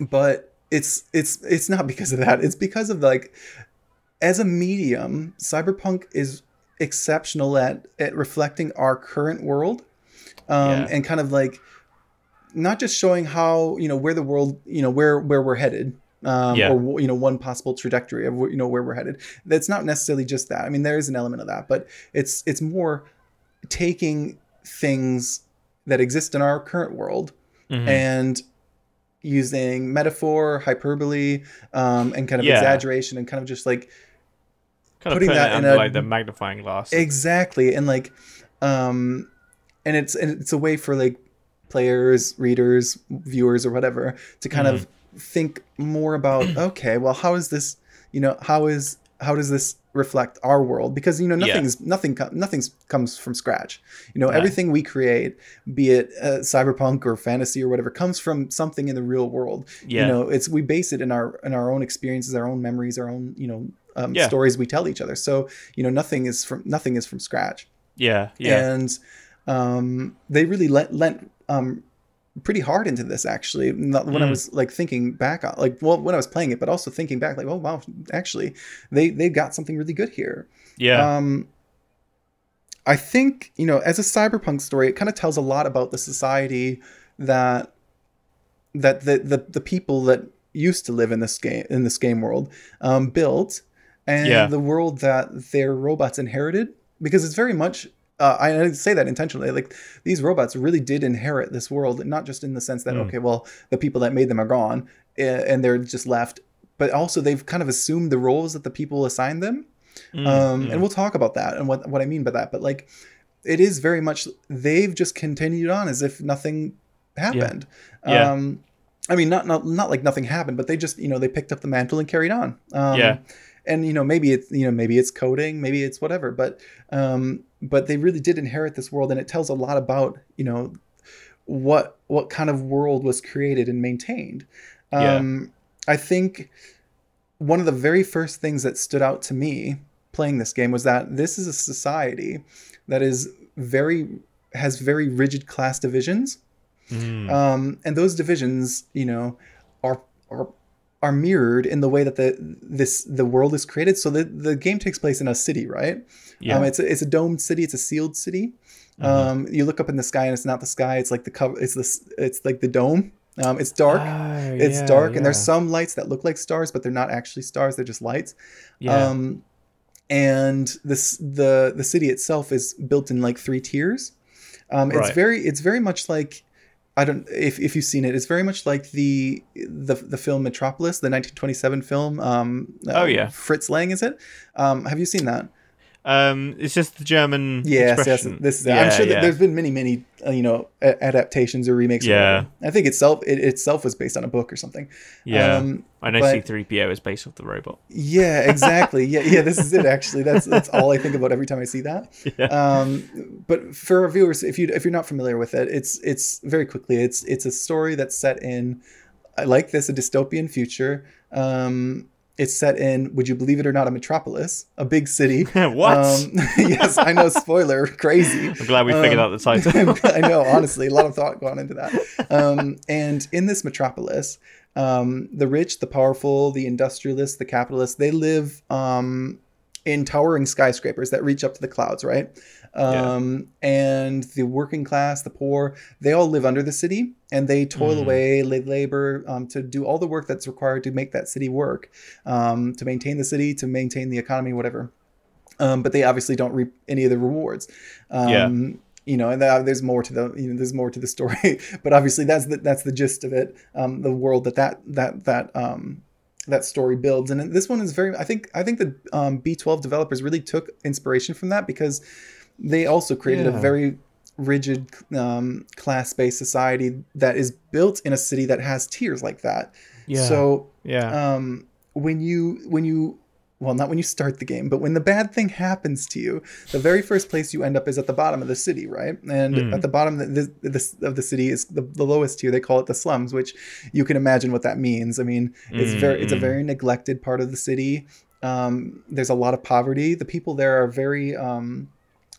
but it's it's it's not because of that. It's because of like as a medium, cyberpunk is exceptional at at reflecting our current world, um, Yeah. and kind of like not just showing how you know where the world you know where where we're headed. Um, Yeah. or you know one possible trajectory of you know where we're headed. That's not necessarily just that. I mean, there is an element of that, but it's it's more taking things that exist in our current world Mhm. and using metaphor, hyperbole, um, and kind of Yeah. exaggeration, and kind of just like kind putting that in a- like the magnifying glass. exactly, and like, um, and it's and it's a way for like players, readers, viewers, or whatever to kind of think more about okay, well, how is this? You know, how is how does this reflect our world? Because you know, Yeah. nothing's nothing nothing's comes from scratch. You know, Yeah. everything we create, be it uh, cyberpunk or fantasy or whatever, comes from something in the real world. yeah. You know, it's we base it in our in our own experiences, our own memories, our own you know um, Yeah. stories we tell each other. So you know, nothing is from nothing is from scratch yeah. Yeah. and um, they really lent, lent um, pretty hard into this actually Not, when i Mm. was like thinking back on like well when i was playing it but also thinking back like oh wow actually they they got something really good here yeah. um i think you know as a cyberpunk story it kind of tells a lot about the society that that the the, the people that used to live in this game in this game world um, built and Yeah. the world that their robots inherited because it's very much uh, I say that intentionally. Like these robots really did inherit this world, not just in the sense that Mm. okay, well, the people that made them are gone and they're just left, but also they've kind of assumed the roles that the people assigned them. Mm, Um, mm. And we'll talk about that and what what I mean by that. But like, it is very much they've just continued on as if nothing happened. Yeah. Um, I mean, not not not like nothing happened, but they just you know they picked up the mantle and carried on. Um, Yeah. And you know maybe it's you know maybe it's coding, maybe it's whatever, but um, but they really did inherit this world, and it tells a lot about you know what what kind of world was created and maintained. Yeah. Um, I think one of the very first things that stood out to me playing this game was that this is a society that is very has very rigid class divisions Mm. um, and those divisions you know are are are mirrored in the way that the this the world is created. So the, the game takes place in a city right? Yeah. um, it's a, it's a domed city. It's a sealed city. Mhm. um, you look up in the sky and it's not the sky. It's like the cover it's this it's like the dome. Um, it's dark. Oh, it's yeah, dark and there's some lights that look like stars but they're not actually stars. They're just lights. Yeah. um, and this the the city itself is built in like three tiers. Um, it's very it's very much like I don't if, if you've seen it. It's very much like the the the film Metropolis, the 1927 film. Um, Oh, uh, yeah. Fritz Lang is it? Um, have you seen that? Um, it's just the German Yes, yes. This is. yeah, I'm sure yeah. that there's been many, many, uh, you know, a- adaptations or remakes. Yeah. whatever. I think itself it itself was based on a book or something. Yeah. Um, I know but- C3PO is based off the robot. yeah, exactly. yeah, yeah. This is it. Actually, that's that's all I think about every time I see that. Yeah. um, but for our viewers, if you if you're not familiar with it, it's it's very quickly. It's it's a story that's set in, I like this, a dystopian future. Um, it's set in, would you believe it or not, a metropolis, a big city. what? Um, yes, I know. Spoiler, crazy. I'm glad we figured um, out the title. I know, honestly, a lot of thought gone into that. Um, and in this metropolis, um, the rich, the powerful, the industrialists, the capitalists, they live um, in towering skyscrapers that reach up to the clouds, right? Um, And the working class, the poor, they all live under the city and they toil Mhm. away, they labor um, to do all the work that's required to make that city work, um, to maintain the city, to maintain the economy, whatever. Um, but they obviously don't reap any of the rewards. Um, Yeah. You know, and that, there's more to the you know there's more to the story, but obviously that's the that's the gist of it. Um, the world that that that that um, that story builds, and this one is very. I think I think the um, B12 developers really took inspiration from that because they also created a very rigid um, class-based society that is built in a city that has tiers like that. yeah. So yeah. um, when you when you well, not when you start the game, but when the bad thing happens to you, the very first place you end up is at the bottom of the city, right? And Mm. at the bottom of the, the, of the city is the, the lowest tier. They call it the slums, which you can imagine what that means. I mean, it's very it's a Mm, mm. very neglected part of the city. Um, there's a lot of poverty. The people there are very um,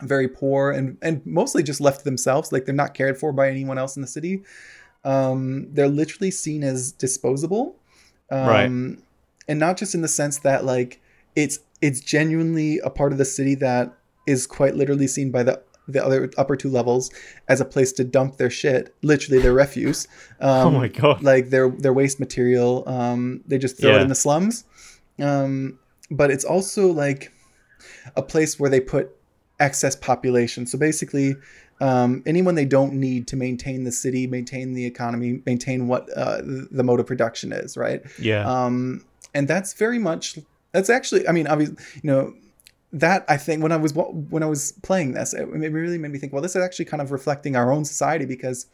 very poor and and mostly just left to themselves. Like they're not cared for by anyone else in the city. Um, they're literally seen as disposable. Um, Right. And not just in the sense that like it's it's genuinely a part of the city that is quite literally seen by the the other upper two levels as a place to dump their shit, literally their refuse. Um, oh my god. like their their waste material. Um, they just throw it in the slums. Um, but it's also like a place where they put excess population. So basically, um, anyone they don't need to maintain the city, maintain the economy, maintain what uh, the, mode of production is, right? yeah. um, and that's very much that's actually i mean obviously you know that i think when i was when i was playing this it, really made me think well this is actually kind of reflecting our own society because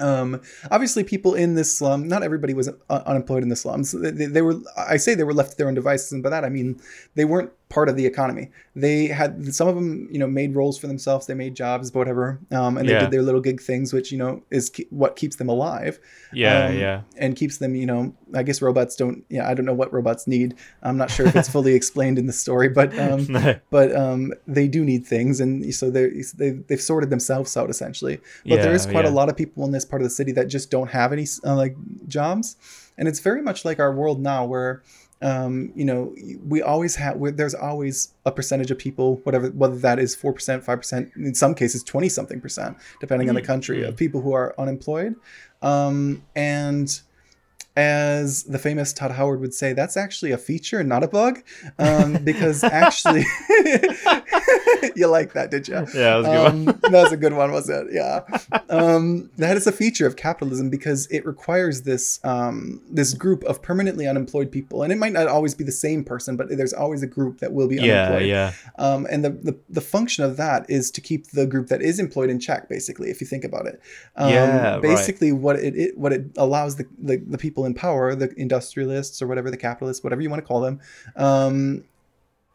um, obviously people in this slum not everybody was uh, unemployed in the slums they, they, they were i say they were left to their own devices and by that i mean they weren't part of the economy they had some of them you know made roles for themselves they made jobs whatever um, and they Yeah. did their little gig things which you know is ke- what keeps them alive yeah. um, yeah. and keeps them you know i guess robots don't yeah i don't know what robots need i'm not sure if it's fully explained in the story but um No. but um they do need things and so they're they, they've sorted themselves out essentially but there Yeah, is quite a lot of people in this part of the city that just don't have any uh, like jobs and it's very much like our world now where um, you know, we always have. There's always a percentage of people, whatever, whether that is four percent, five percent, in some cases twenty something percent, depending on the Mm, country, mm. of people who are unemployed. Um, and as the famous Todd Howard would say, that's actually a feature, and not a bug, um, because actually, you like that, did you? Yeah, that was a good one. Um, that was a good one, was it? Yeah. Um, that is a feature of capitalism because it requires this um, this group of permanently unemployed people, and it might not always be the same person, but there's always a group that will be unemployed. yeah. Um, and the, the the function of that is to keep the group that is employed in check, basically, if you think about it. Um, Yeah, right. basically, what it, it what it allows the, the the people in power, the industrialists or whatever, the capitalists, whatever you want to call them,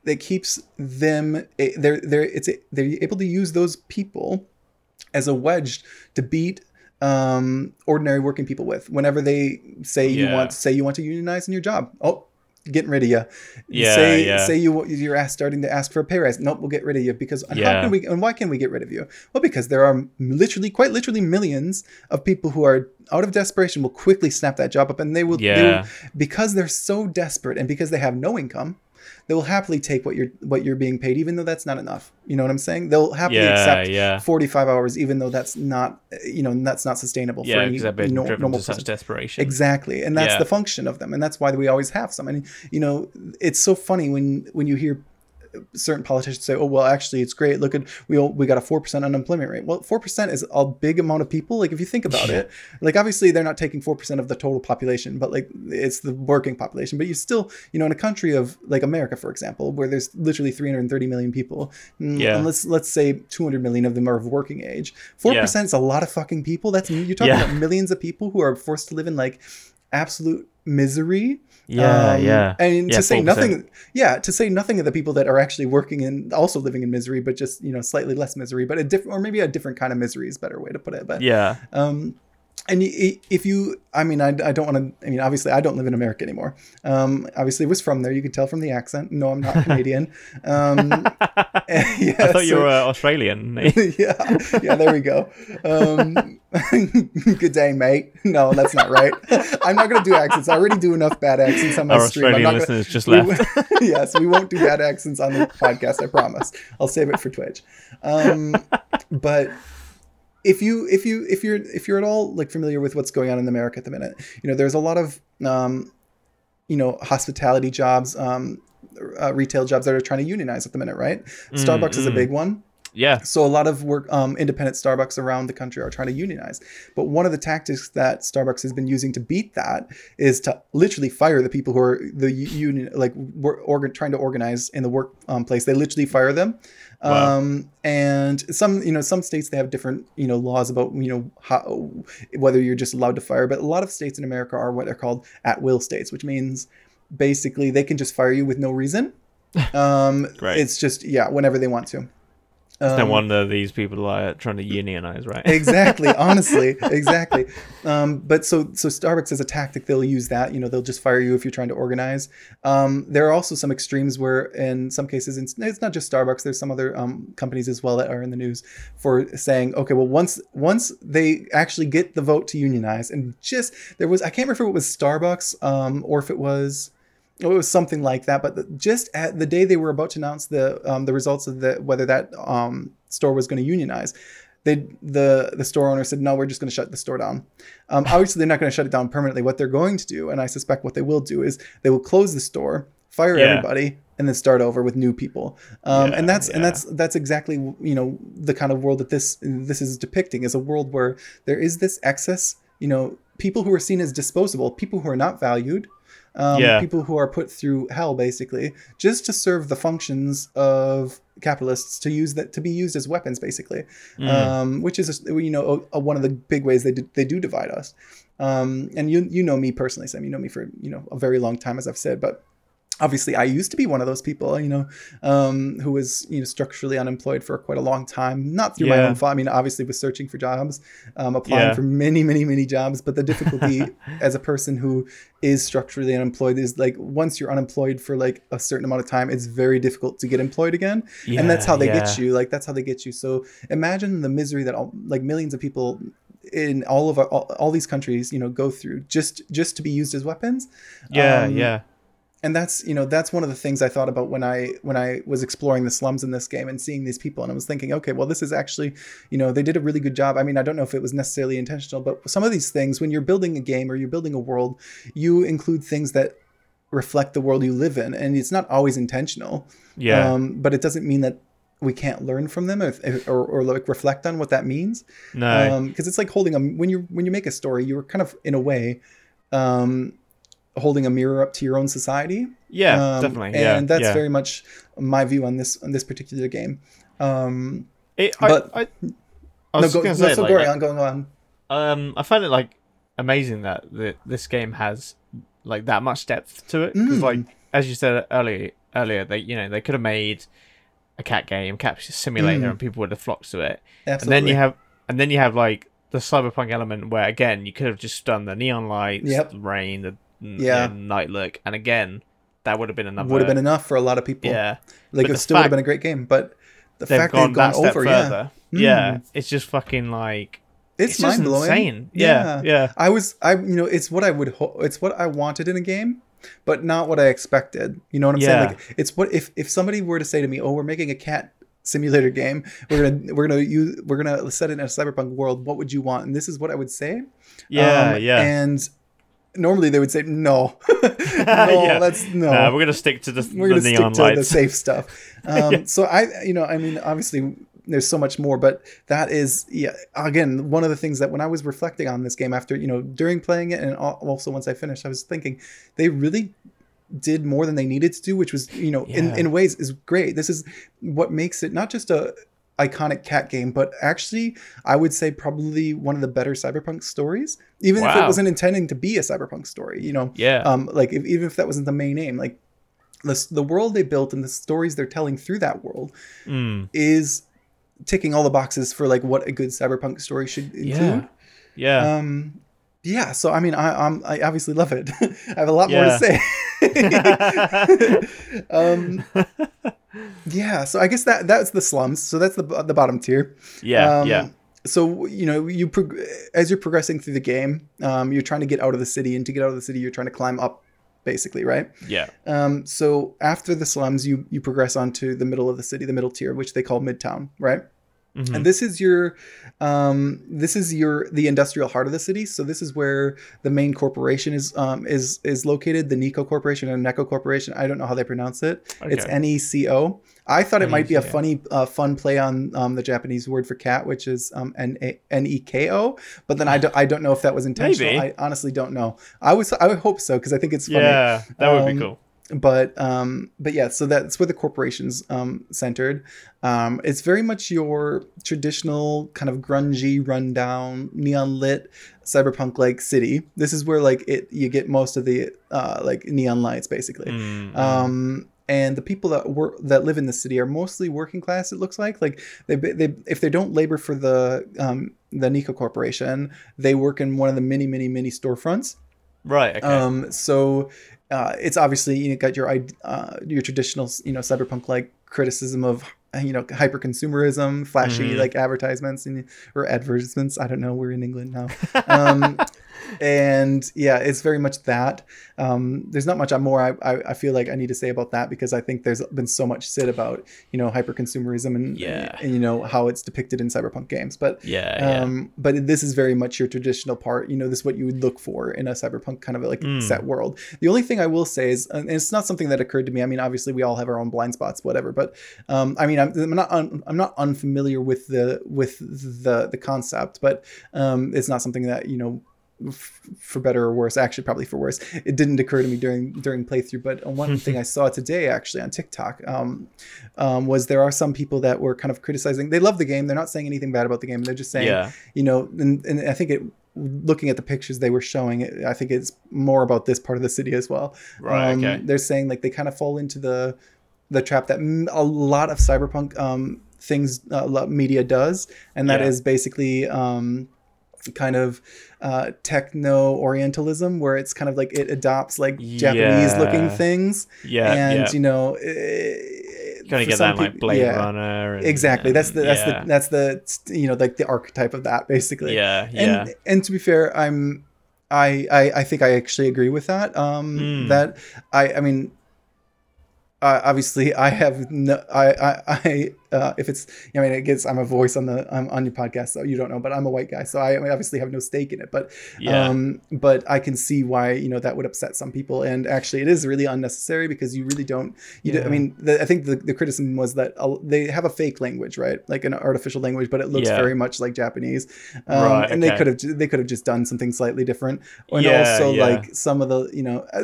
it keeps them. They're they're it's they're able to use those people as a wedge to beat um, ordinary working people with. Whenever they say you want say you want to unionize in your job, oh, getting rid of you. Yeah, say yeah. say you you're asked, starting to ask for a pay rise. Nope, we'll get rid of you because and how can we and why can we get rid of you? Well, because there are literally quite literally millions of people who are out of desperation will quickly snap that job up and they will, they will Yeah. because they're so desperate and because they have no income they will happily take what you're what you're being paid even though that's not enough you know what i'm saying they'll happily Yeah, accept yeah. 45 hours even though that's not you know that's not sustainable Yeah, for any been no- driven normal to such desperation. Exactly, and that's Yeah. the function of them, and that's why we always have some. And you know, it's so funny when when you hear certain politicians say, "Oh, well, actually, it's great. Look at we all, we got a four percent unemployment rate." Well, four percent is a big amount of people. Like if you think about it, like obviously they're not taking four percent of the total population, but like it's the working population. But you still, you know, in a country of like America, for example, where there's literally 330 million people, mm, Yeah. and let's let's say 200 million of them are of working age. Four percent is a lot of fucking people. That's you're talking Yeah. about millions of people who are forced to live in like absolute misery. Yeah, Um, yeah. And Yeah, to say 4%. nothing, yeah, to say nothing of the people that are actually working and also living in misery, but just you know slightly less misery, but a different or maybe a different kind of misery is a better way to put it. But Yeah. um, and if you, I mean, I, I don't want to. I mean, obviously, I don't live in America anymore. Um, obviously, was from there. You could tell from the accent. No, I'm not Canadian. Um, yeah, I thought you were uh, Australian. yeah, yeah, there we go. Um, good day, mate. No, that's not right. I'm not going to do accents. I already do enough bad accents on my Our stream. Australian not gonna, listeners just we left. yes, we won't do bad accents on the podcast. I promise. I'll save it for Twitch. Um, but if you if you if you're if you're at all like familiar with what's going on in America at the minute, you know there's a lot of um, you know hospitality jobs, um, uh, retail jobs that are trying to unionize at the minute, right? Starbucks is a mm. big one. Yeah. So a lot of work, um, independent Starbucks around the country are trying to unionize. But one of the tactics that Starbucks has been using to beat that is to literally fire the people who are the union, like were organ, trying to organize in the workplace. um. They literally fire them. Wow. Um, and some, you know, some states they have different, you know, laws about, you know, how, whether you're just allowed to fire. But a lot of states in America are what are called at will states, which means basically they can just fire you with no reason. Um, Great. It's just yeah, whenever they want to. It's no Um, wonder these people are trying to unionize, right? exactly honestly exactly. Um, but so so starbucks is a tactic. They'll use that you know they'll just fire you if you're trying to organize. Um, there are also some extremes where in some cases it's, it's not just starbucks there's some other um, companies as well that are in the news for saying okay well once once they actually get the vote to unionize and just there was i can't remember if it was starbucks um, or if it was it was something like that. But the, just at the day they were about to announce the um, the results of the whether that um, store was going to unionize, they the the store owner said no, we're just going to shut the store down. Um, obviously, they're not going to shut it down permanently. What they're going to do, and I suspect what they will do, is they will close the store, fire Yeah. everybody, and then start over with new people. Um, Yeah, and that's and that's that's exactly you know the kind of world that this this is depicting is a world where there is this excess. You know, people who are seen as disposable, people who are not valued um, Yeah. people who are put through hell basically just to serve the functions of capitalists to use that to be used as weapons basically Mm. um, which is you know a, a- one of the big ways they do, they do divide us um, and you you know me personally Sam you know me for you know a very long time as I've said but obviously I used to be one of those people you know um, who was you know structurally unemployed for quite a long time not through my own fault. I mean obviously was searching for jobs um, applying Yeah. for many many many jobs but the difficulty as a person who is structurally unemployed is like once you're unemployed for like a certain amount of time it's very difficult to get employed again and that's how they get you like that's how they get you. So imagine the misery that all, like millions of people in all of our, all, all these countries you know go through just just to be used as weapons. Yeah, Um, yeah. And that's you know that's one of the things i thought about when i when i was exploring the slums in this game and seeing these people and i was thinking okay well this is actually you know they did a really good job i mean i don't know if it was necessarily intentional but some of these things when you're building a game or you're building a world you include things that reflect the world you live in and it's not always intentional Yeah. um, but it doesn't mean that we can't learn from them if- or, or like reflect on what that means no. because it's like holding a when you when you make a story you're kind of in a way um, holding a mirror up to your own society yeah, um, definitely. Yeah. and that's yeah. very much my view on this on this particular game um It, but- I, I, I no, was go, gonna no, say, so like, go that- on going on um, I find it like amazing that the, this game has like that much depth to it. Because Mm. like as you said earlier, earlier they you know they could have made a cat game, cat simulator, Mm. and people would have flocked to it. absolutely And then you have and then you have like the cyberpunk element where again you could have just done the neon lights, Yep. the rain, the Yeah. the night look, and again that would have been another. would have been enough for a lot of people yeah. like but it still would have been a great game but the fact gone they've gone over yeah further. Mm. Yeah, it's just fucking like it's, it's, just mind blowing insane. Yeah, yeah, I was, I, you know, it's what I would, ho- it's what I wanted in a game, but not what I expected. You know what I'm Yeah. saying? Like, it's what if if somebody were to say to me, "Oh, we're making a cat simulator game. We're gonna, we're gonna use, we're gonna set it in a cyberpunk world. What would you want?" And this is what I would say. yeah, Um, yeah. And normally they would say, "No, no, Yeah. let's no." Nah, we're gonna stick to the, we're the gonna stick neon to the safe stuff. Um, So I, you know, I mean, obviously there's so much more, but that is, yeah, again, one of the things that when I was reflecting on this game after, you know, during playing it and also once I finished, I was thinking they really did more than they needed to do, which was, you know, in, in ways is great. This is what makes it not just a iconic cat game, but actually I would say probably one of the better cyberpunk stories, even if it wasn't intending to be a cyberpunk story, you know, yeah, um like if, even if that wasn't the main aim like the, the world they built and the stories they're telling through that world Mm, is ticking all the boxes for like what a good cyberpunk story should include. Yeah. um yeah so i mean i I'm, i obviously love it. I have a lot more to say. Um yeah so i guess that that's the slums so that's the the bottom tier yeah, um, yeah, So you know, you prog- as you're progressing through the game, um, you're trying to get out of the city, and to get out of the city, you're trying to climb up, basically, right? yeah, Um, so after the slums, you you progress onto the middle of the city, the middle tier, which they call Midtown, right? Mhm. And this is your, um, this is your the industrial heart of the city. So this is where the main corporation is um, is is located. The Nico Corporation and Neco Corporation. I don't know how they pronounce it. It's N E C O. I thought it might be a funny, uh, fun play on um, the Japanese word for cat, which is um, N A- N E K O. But then I don't, I don't know if that was intentional. Maybe. I honestly don't know. I was, I would hope so because I think it's funny. yeah. That would Um, be cool. But um, but yeah, so that's where the corporations um, centered. Um, it's very much your traditional kind of grungy, rundown, neon lit, cyberpunk like city. This is where like it you get most of the uh, like neon lights basically. Mm, Um, and the people that work that live in the city are mostly working class. It looks like like they they if they don't labor for the um, the Nico Corporation, they work in one of the many many many storefronts. right. Okay. Um, so uh, it's obviously you got your uh, your traditional you know cyberpunk like criticism of you know hyper consumerism, flashy Mhm. like advertisements and or advertisements. I don't know. We're in England now. Um, and yeah, it's very much that. Um, there's not much more I, I, I feel like I need to say about that because I think there's been so much said about you know hyper consumerism and, Yeah. and you know how it's depicted in cyberpunk games. But yeah. Yeah. um, but this is very much your traditional part. You know, this is what you would look for in a cyberpunk kind of like Mm. set world. The only thing I will say is, and it's not something that occurred to me. I mean, obviously we all have our own blind spots, whatever. But um, I mean, I'm, I'm not un, I'm not unfamiliar with the with the the concept, but um, it's not something that you know. F- For better or worse, actually, probably for worse. It didn't occur to me during during playthrough, but one thing I saw today, actually, on TikTok, um, um, was there are some people that were kind of criticizing. They love the game. They're not saying anything bad about the game. They're just saying, yeah. you know, and, and I think it. Looking at the pictures they were showing, I think it's more about this part of the city as well. Right. Um, okay. They're saying like they kind of fall into the the trap that m- a lot of cyberpunk um, things uh, media does, and that is Yeah. basically um, kind of uh, techno Orientalism, where it's kind of like it adopts like Japanese looking things, Yeah. and yeah. you know, eh, Gonna get that in, like Blade yeah. Runner. And, Exactly. That's the that's yeah. the that's the you know like the archetype of that basically Yeah. Yeah. and and to be fair i'm I, I i think i actually agree with that um Mm. that i i mean uh, obviously i have no i i, I uh, if it's i mean it gets i'm a voice on the um, on your podcast so you don't know but i'm a white guy so i obviously have no stake in it but yeah. um but i can see why you know that would upset some people and actually it is really unnecessary because you really don't you do, i mean the, i think the, the criticism was that uh, they have a fake language right like an artificial language but it looks Yeah. very much like japanese um, Right, and they could have they could have just done something slightly different and Yeah, also yeah. like some of the you know uh,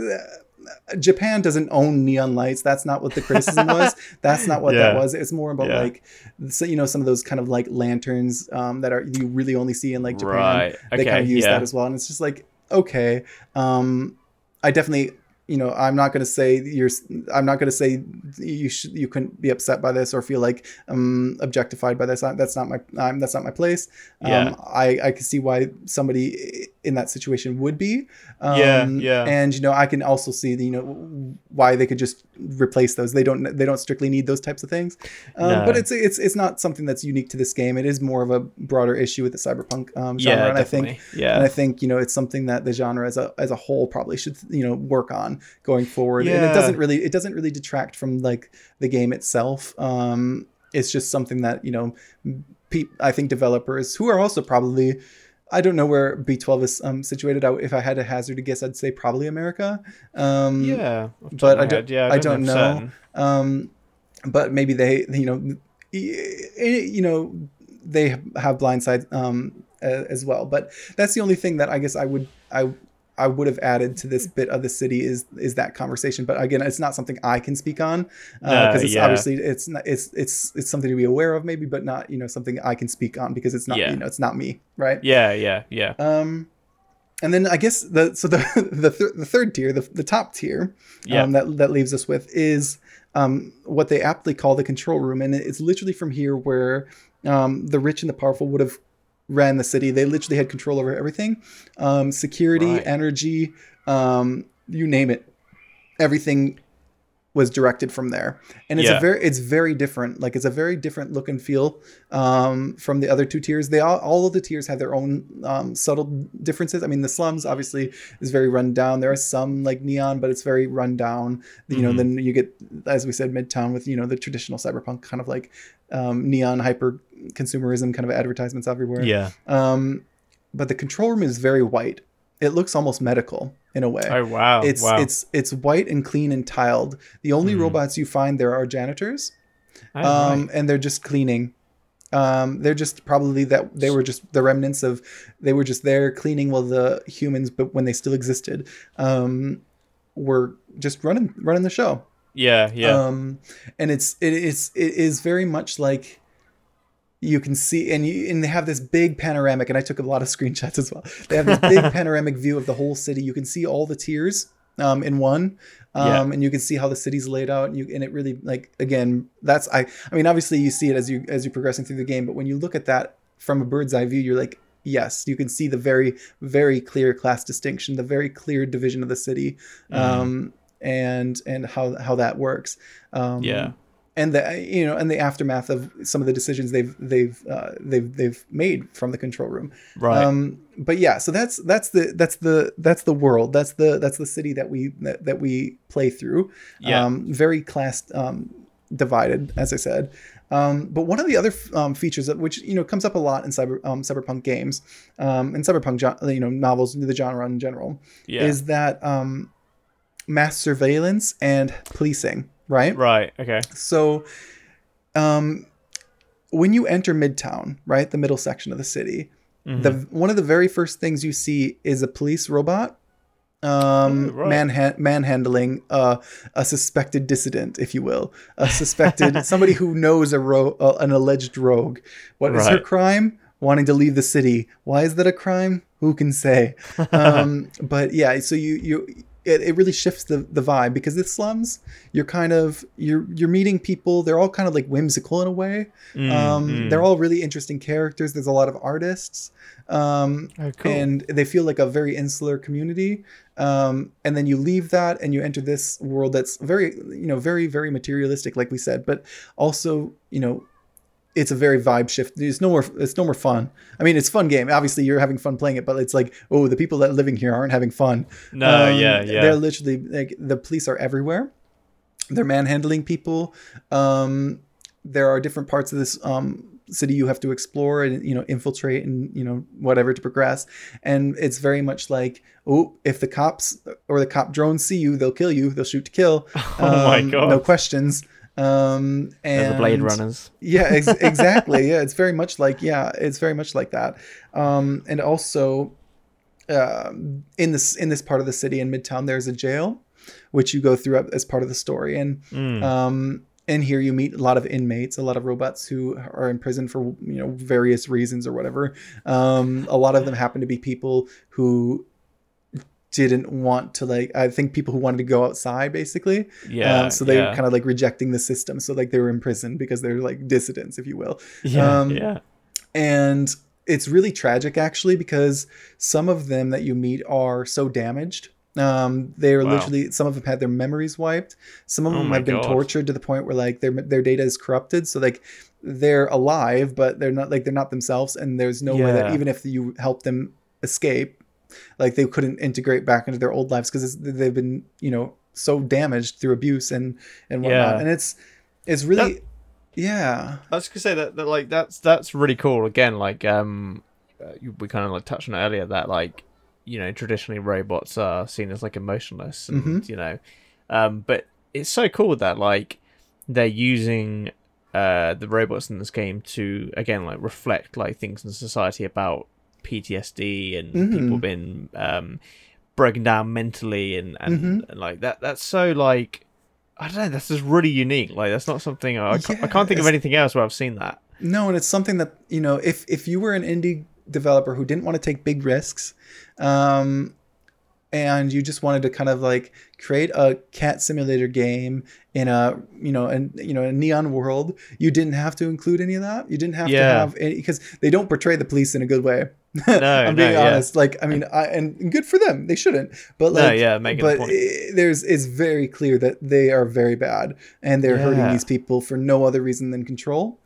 Japan doesn't own neon lights. That's not what the criticism was. That's not what that was. It's more about Yeah. like, so, you know, some of those kind of like lanterns um, that are you really only see in like Japan right. they Okay. kind of use yeah. that as well and it's just like okay um i definitely you know i'm not going to say you're i'm not going to say you should you couldn't be upset by this or feel like um objectified by this I- that's not my um, that's not my place um Yeah. i i can see why somebody in that situation would be um Yeah, yeah. and you know i can also see the, you know why they could just replace those they don't they don't strictly need those types of things um, No. but it's it's it's not something that's unique to this game it is more of a broader issue with the cyberpunk um, genre yeah. and i think Definitely. Yeah. and I think you know it's something that the genre as a as a whole probably should you know work on going forward. And it doesn't really it doesn't really detract from like the game itself. Um, it's just something that you know, pe- I think developers who are also probably. I don't know where B12 is um, situated. I, if I had to hazard a guess, I'd say probably America. Um, yeah. off the top but I don't- Yeah. I don't know. um, but maybe they, you know, you know, they have blindside um, as well. But that's the only thing that I guess I would I I would have added to this bit of the city is is that conversation. But again, it's not something I can speak on because No, it's yeah. obviously it's not it's it's it's something to be aware of maybe, but not you know something I can speak on because it's not Yeah. you know it's not me right. Yeah. Yeah. Yeah. Um, and then I guess the so the the, th- the third tier, the, the top tier, Yeah. um, that that leaves us with is um, what they aptly call the control room, and it's literally from here where um, the rich and the powerful would have ran the city. They literally had control over everything, um, security, Right. energy, um, you name it, everything was directed from there and it's Yeah. a very it's very different like it's a very different look and feel um, from the other two tiers they all all of the tiers have their own um, subtle differences i mean the slums obviously is very run down there are some like neon but it's very run down you know Mhm. then you get as we said midtown with you know the traditional cyberpunk kind of like um, neon hyper consumerism kind of advertisements everywhere Yeah. um, but the control room is very white it looks almost medical in a way Oh wow. it's wow. it's it's white and clean and tiled. The only Mhm. robots you find there are janitors, Oh, um, right. and they're just cleaning. Um, they're just probably that they were just the remnants of they were just there cleaning while the humans, but when they still existed. Um, were just running running the show. Yeah, yeah. Um, and it's it is it is very much like you can see and you and they have this big panoramic and I took a lot of screenshots as well. They have this big panoramic view of the whole city. You can see all the tiers um, in one. Um, Yeah. and you can see how the city's laid out and you and it really like again that's I I mean obviously you see it as you as you're progressing through the game but when you look at that from a bird's eye view you're like yes you can see the very very clear class distinction the very clear division of the city Mm-hmm. um, and and how how that works um, Yeah. and the you know and the aftermath of some of the decisions they've they've uh, they've they've made from the control room right. um, but yeah, so that's that's the that's the that's the world. That's the that's the city that we that, that we play through. Yeah. Um, very class um, divided, as I said. Um, but one of the other um, features that which you know comes up a lot in cyber um, cyberpunk games, um, and cyberpunk gen- you know novels, into the genre in general, yeah. is that um, mass surveillance and policing. Right. right. Okay. So, um, when you enter Midtown, right, the middle section of the city, Mhm. the one of the very first things you see is a police robot um Oh, right. manhan- manhandling uh, a suspected dissident if you will a suspected somebody who knows a ro- uh, an alleged rogue What is her crime wanting to leave the city why is that a crime who can say um but yeah so you you it, it really shifts the, the vibe because the slums you're kind of you're you're meeting people they're all kind of like whimsical in a way Mm, um, mm. They're all really interesting characters. There's a lot of artists, um, Oh, cool. and they feel like a very insular community. Um, and then you leave that and you enter this world that's very, you know, very, very materialistic, like we said, but also, you know, it's a very vibe shift. It's no more. It's no more fun. I mean, it's a fun game. Obviously, you're having fun playing it, but it's like, oh, the people that are living here aren't having fun. no. Um, yeah. Yeah. They're literally like the police are everywhere. They're manhandling people. Um, there are different parts of this um, city you have to explore and you know infiltrate and you know whatever to progress. And it's very much like, oh, if the cops or the cop drones see you, they'll kill you. They'll shoot to kill. Oh my Um, God. No questions. Um, and the Blade Runners. yeah, ex- exactly. yeah, it's very much like yeah, it's very much like that. Um, and also, um in this in this part of the city in Midtown, there's a jail, which you go through as part of the story. And Mm. um, in here, you meet a lot of inmates, a lot of robots who are in prison for you know various reasons or whatever. Um, a lot of them happen to be people who didn't want to like i think people who wanted to go outside basically yeah. um, so they yeah. were kind of like rejecting the system so like they were in prison because they're like dissidents if you will Yeah. um, yeah. and it's really tragic actually because some of them that you meet are so damaged um, they're Wow. literally some of them had their memories wiped some of Oh them my have been God. tortured to the point where like their their data is corrupted so like they're alive but they're not like they're not themselves and there's no way that even if you help them escape like they couldn't integrate back into their old lives because they've been you know so damaged through abuse and and whatnot Yeah. and it's it's really yeah I was gonna say that, that like that's that's really cool. Again, like um, uh, we kind of like touched on it earlier that like you know traditionally robots are seen as like emotionless, and Mhm. you know, um, but it's so cool that like they're using uh the robots in this game to again like reflect like things in society about PTSD and people Mhm. being um broken down mentally and and, Mhm. and like that that's so like I don't know. That's just really unique. Like that's not something I, ca- I can't think of anything else where I've seen that. No, and it's something that you know, if if you were an indie developer who didn't want to take big risks, um, and you just wanted to kind of like create a cat simulator game in a you know and you know a neon world, you didn't have to include any of that. You didn't have to have any because they don't portray the police in a good way. No, I'm being no, yeah. honest. Like I mean, I and good for them. They shouldn't. But No, yeah, making a but point. i- there's it's very clear that they are very bad and they're hurting these people for no other reason than control.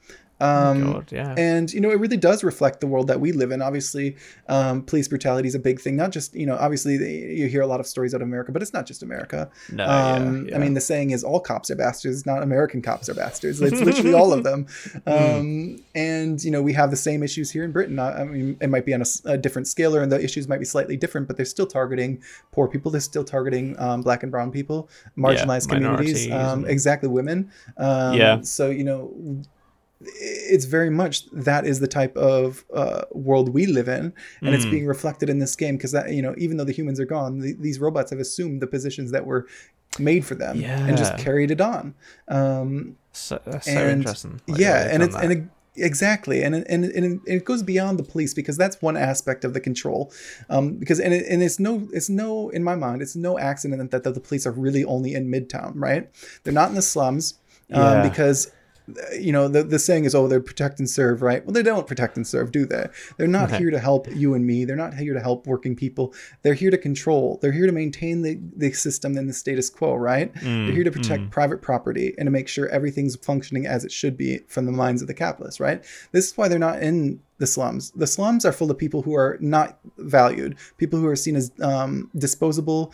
Oh Um, God, yeah. and you know it really does reflect the world that we live in. Obviously um, police brutality is a big thing not just you know obviously they, you hear a lot of stories out of america but it's not just america. No, um, yeah, i mean the saying is all cops are bastards not american cops are bastards. It's literally all of them. Um, and you know we have the same issues here in britain. I, I mean it might be on a different scale and the issues might be slightly different but they're still targeting poor people. They're still targeting um, black and brown people marginalized communities um, exactly women. Um, Yeah. so you know it's very much that is the type of uh, world we live in, and Mm. it's being reflected in this game because that you know even though the humans are gone, the, these robots have assumed the positions that were made for them and just carried it on. Um, So, that's so and interesting. like, yeah, and it's that. and it, exactly, and it- and and it- it goes beyond the police because that's one aspect of the control. Um, because and it, and it's no it's no in my mind it's no accident that, that the police are really only in Midtown, right? They're not in the slums um, Yeah. because. You know the, the saying is, "Oh, they protect and serve," right? Well, they don't protect and serve, do they? They're not Okay. here to help you and me. They're not here to help working people. They're here to control. They're here to maintain the, the system and the status quo, right? Mm, They're here to protect private property and to make sure everything's functioning as it should be from the minds of the capitalists, right? This is why they're not in the slums. The slums are full of people who are not valued, people who are seen as um, disposable,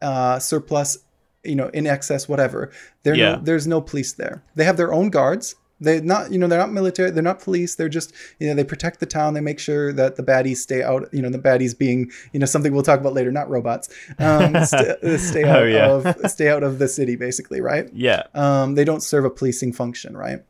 uh, surplus, you know, in excess, whatever. There, Yeah. no, there's no police there. They have their own guards. They're not, you know, they're not military. They're not police. They're just, you know, they protect the town. They make sure that the baddies stay out. You know, the baddies being, you know, something we'll talk about later. Not robots. Um, st- stay out Oh, yeah. of stay out of the city, basically, right? yeah, um, they don't serve a policing function, right?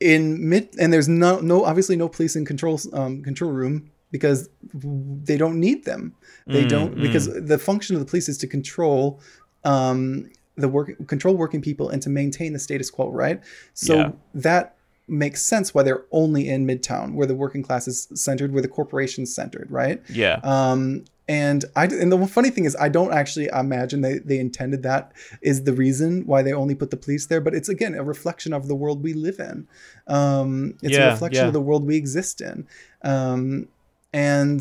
In mid, and there's no, no, obviously no policing control, um, control room because they don't need them. They Mm, don't because the function of the police is to control, um, the work, control working people and to maintain the status quo, right? So Yeah. that makes sense why they're only in Midtown, where the working class is centered, where the corporation's centered, right? yeah, Um, and I and the funny thing is, I don't actually imagine they, they intended that is the reason why they only put the police there. But it's again a reflection of the world we live in. Um, it's Yeah, a reflection yeah. of the world we exist in. Um, and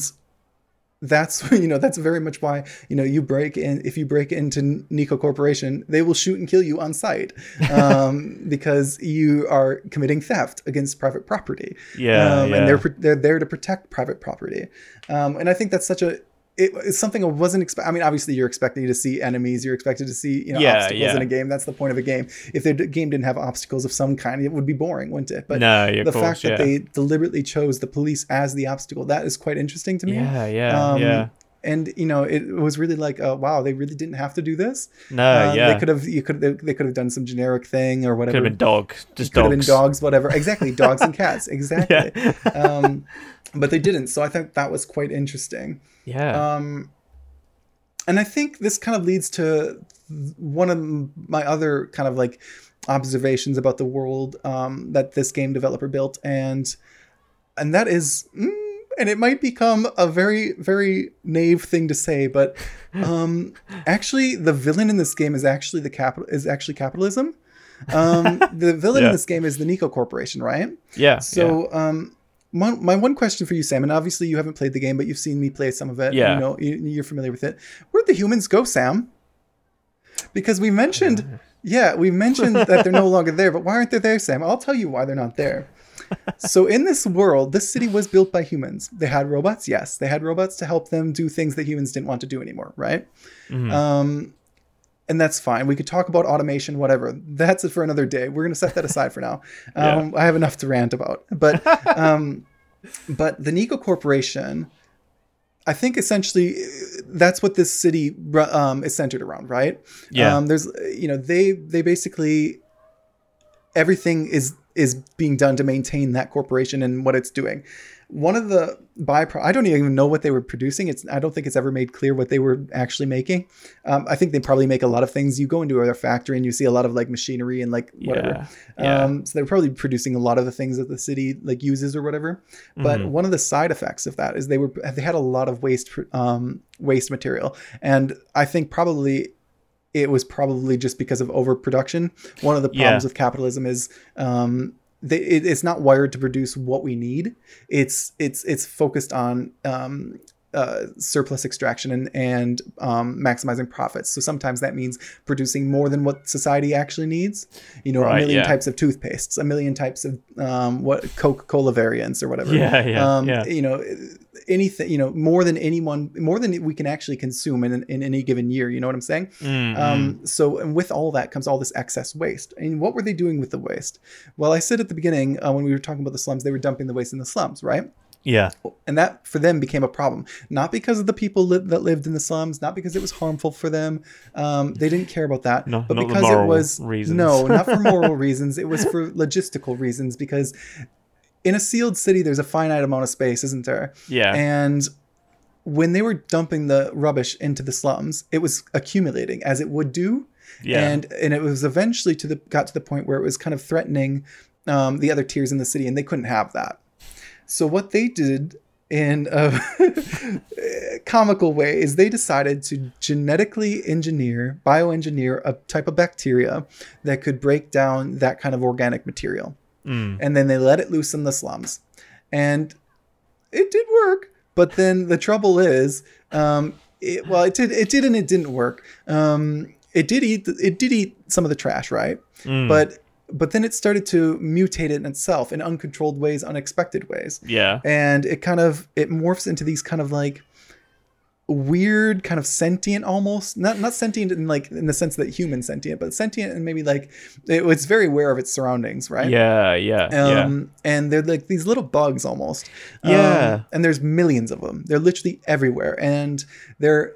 that's you know that's very much why you know you break in if you break into Nico Corporation they will shoot and kill you on sight um, because you are committing theft against private property yeah, um, yeah. and they're they're there to protect private property. Um, and I think that's such a it, it's something I wasn't expecting. I mean, obviously, you're expecting to see enemies. You're expected to see you know Yeah, obstacles yeah. in a game. That's the point of a game. If the d- game didn't have obstacles of some kind, it would be boring, wouldn't it? But no, the course, fact yeah. that they deliberately chose the police as the obstacle that is quite interesting to me. yeah, yeah, Um, yeah. And you know, it was really like, uh, wow, they really didn't have to do this. No, Uh, yeah. They could have, you could, they, they could have done some generic thing or whatever Could have been dog, just could dogs. have been dogs, whatever. Exactly, dogs and cats. Exactly. Um, but they didn't, so I think that was quite interesting. Yeah, Um, and I think this kind of leads to one of my other kind of like observations about the world um, that this game developer built, and and that is. Mm, and it might become a very, very naive thing to say, but um, actually, the villain in this game is actually the capital is actually capitalism. Um, the villain in this game is the Nico Corporation, right? yeah. So, um, my, my one question for you, Sam, and obviously you haven't played the game, but you've seen me play some of it. Yeah. You know, you, you're familiar with it. Where'd the humans go, Sam? Because we mentioned, yeah, we mentioned that they're no longer there, but why aren't they there, Sam? I'll tell you why they're not there. so in this world, this city was built by humans. They had robots, yes. They had robots to help them do things that humans didn't want to do anymore, right? Mhm. Um, and that's fine. We could talk about automation, whatever. That's it for another day. We're going to set that aside for now. Um, I have enough to rant about. But um, but the Nico Corporation, I think essentially that's what this city um, is centered around, right? Yeah. Um, there's you know they they basically everything is is being done to maintain that corporation and what it's doing. One of the byproducts, I don't even know what they were producing. It's I don't think it's ever made clear what they were actually making. Um, I think they probably make a lot of things. You go into a factory and you see a lot of like machinery and like whatever. Yeah. Yeah. Um, so they're probably producing a lot of the things that the city like uses or whatever. But Mhm. one of the side effects of that is they were they had a lot of waste um, waste material, and I think probably it was probably just because of overproduction. One of the Yeah. problems with capitalism is um, they, it, it's not wired to produce what we need. It's it's it's focused on um, uh, surplus extraction and and um, maximizing profits. So sometimes that means producing more than what society actually needs. You know, Right, a million yeah. types of toothpastes, a million types of um, what Coca Cola variants or whatever. Yeah, yeah, um, yeah. You know, anything. You know, more than anyone, more than we can actually consume in in any given year. You know what I'm saying? Mm, mm. Um, so, and with all that comes all this excess waste. And what were they doing with the waste? Well, I said at the beginning uh, when we were talking about the slums, they were dumping the waste in the slums, right? Yeah. and that for them became a problem not because of the people li- that lived in the slums not because it was harmful for them um, they didn't care about that No, but not because it moral was reasons. no not for moral reasons it was for logistical reasons because in a sealed city there's a finite amount of space isn't there Yeah. and when they were dumping the rubbish into the slums it was accumulating as it would do yeah. and and it was eventually to the got to the point where it was kind of threatening um, the other tiers in the city, and they couldn't have that. So what they did in a comical way is they decided to genetically engineer, bioengineer a type of bacteria that could break down that kind of organic material, Mm. and then they let it loose in the slums, and it did work. But then the trouble is, um, it, well, it did, it did, and it didn't work. Um, it did eat, it did eat some of the trash, right? Mm. But but then it started to mutate in itself in uncontrolled ways, unexpected ways, yeah. and it kind of it morphs into these kind of like weird kind of sentient almost not not sentient in like in the sense that human sentient but sentient and maybe like it, it's very aware of its surroundings right Yeah. Yeah. Yeah. um, and they're like these little bugs almost. Yeah. Um, and there's millions of them. They're literally everywhere. And they're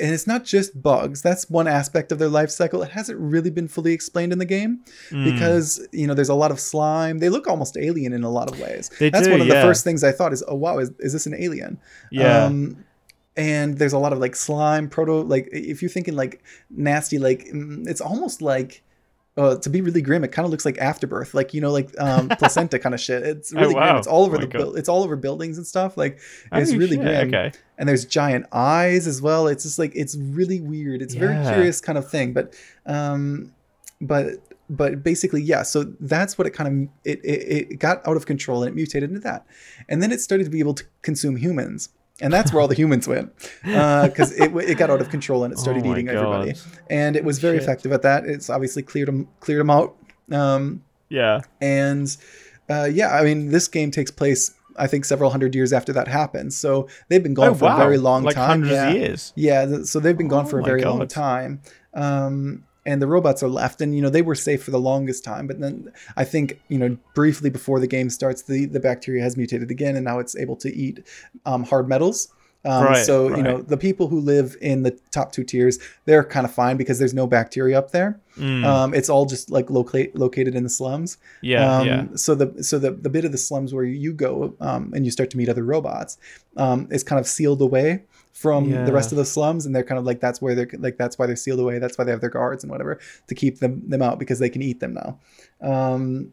and it's not just bugs. That's one aspect of their life cycle. It hasn't really been fully explained in the game Mm. because you know there's a lot of slime. They look almost alien in a lot of ways. They That's do, one of the first things I thought is, oh wow, is, is this an alien? Yeah. Um, and there's a lot of like slime proto like if you're thinking like nasty like mm, it's almost like uh, to be really grim, it kind of looks like afterbirth, like you know, like um, placenta kind of shit. It's Oh, really grim. It's all over Oh the buil- it's all over buildings and stuff. Like Oh, it's really shit, grim. Okay. And there's giant eyes as well. It's just like it's really weird. It's a very curious kind of thing. But um, but but basically, yeah. So that's what it kind of it, it it got out of control and it mutated into that, and then it started to be able to consume humans. And that's where all the humans went, because it, it got out of control and it started Oh eating everybody and it was very Shit. effective at that. It's obviously cleared them cleared them out. Um, Yeah. and uh, yeah, I mean, this game takes place, I think, several hundred years after that happens. So they've been gone Oh, for wow. a very long like time. hundreds yeah. of years. Yeah, so they've been gone Oh for a very long time. Um, and the robots are left, and you know they were safe for the longest time. But then I think you know briefly before the game starts, the the bacteria has mutated again, and now it's able to eat um, hard metals. Um, Right, so you know the people who live in the top two tiers, they're kind of fine because there's no bacteria up there. Mm. Um, it's all just like locate located in the slums. yeah. Um, yeah. So the so the, the bit of the slums where you go um, and you start to meet other robots um, is kind of sealed away from the rest of the slums, and they're kind of like that's where they're like that's why they're sealed away. That's why they have their guards and whatever to keep them them out because they can eat them now. Um,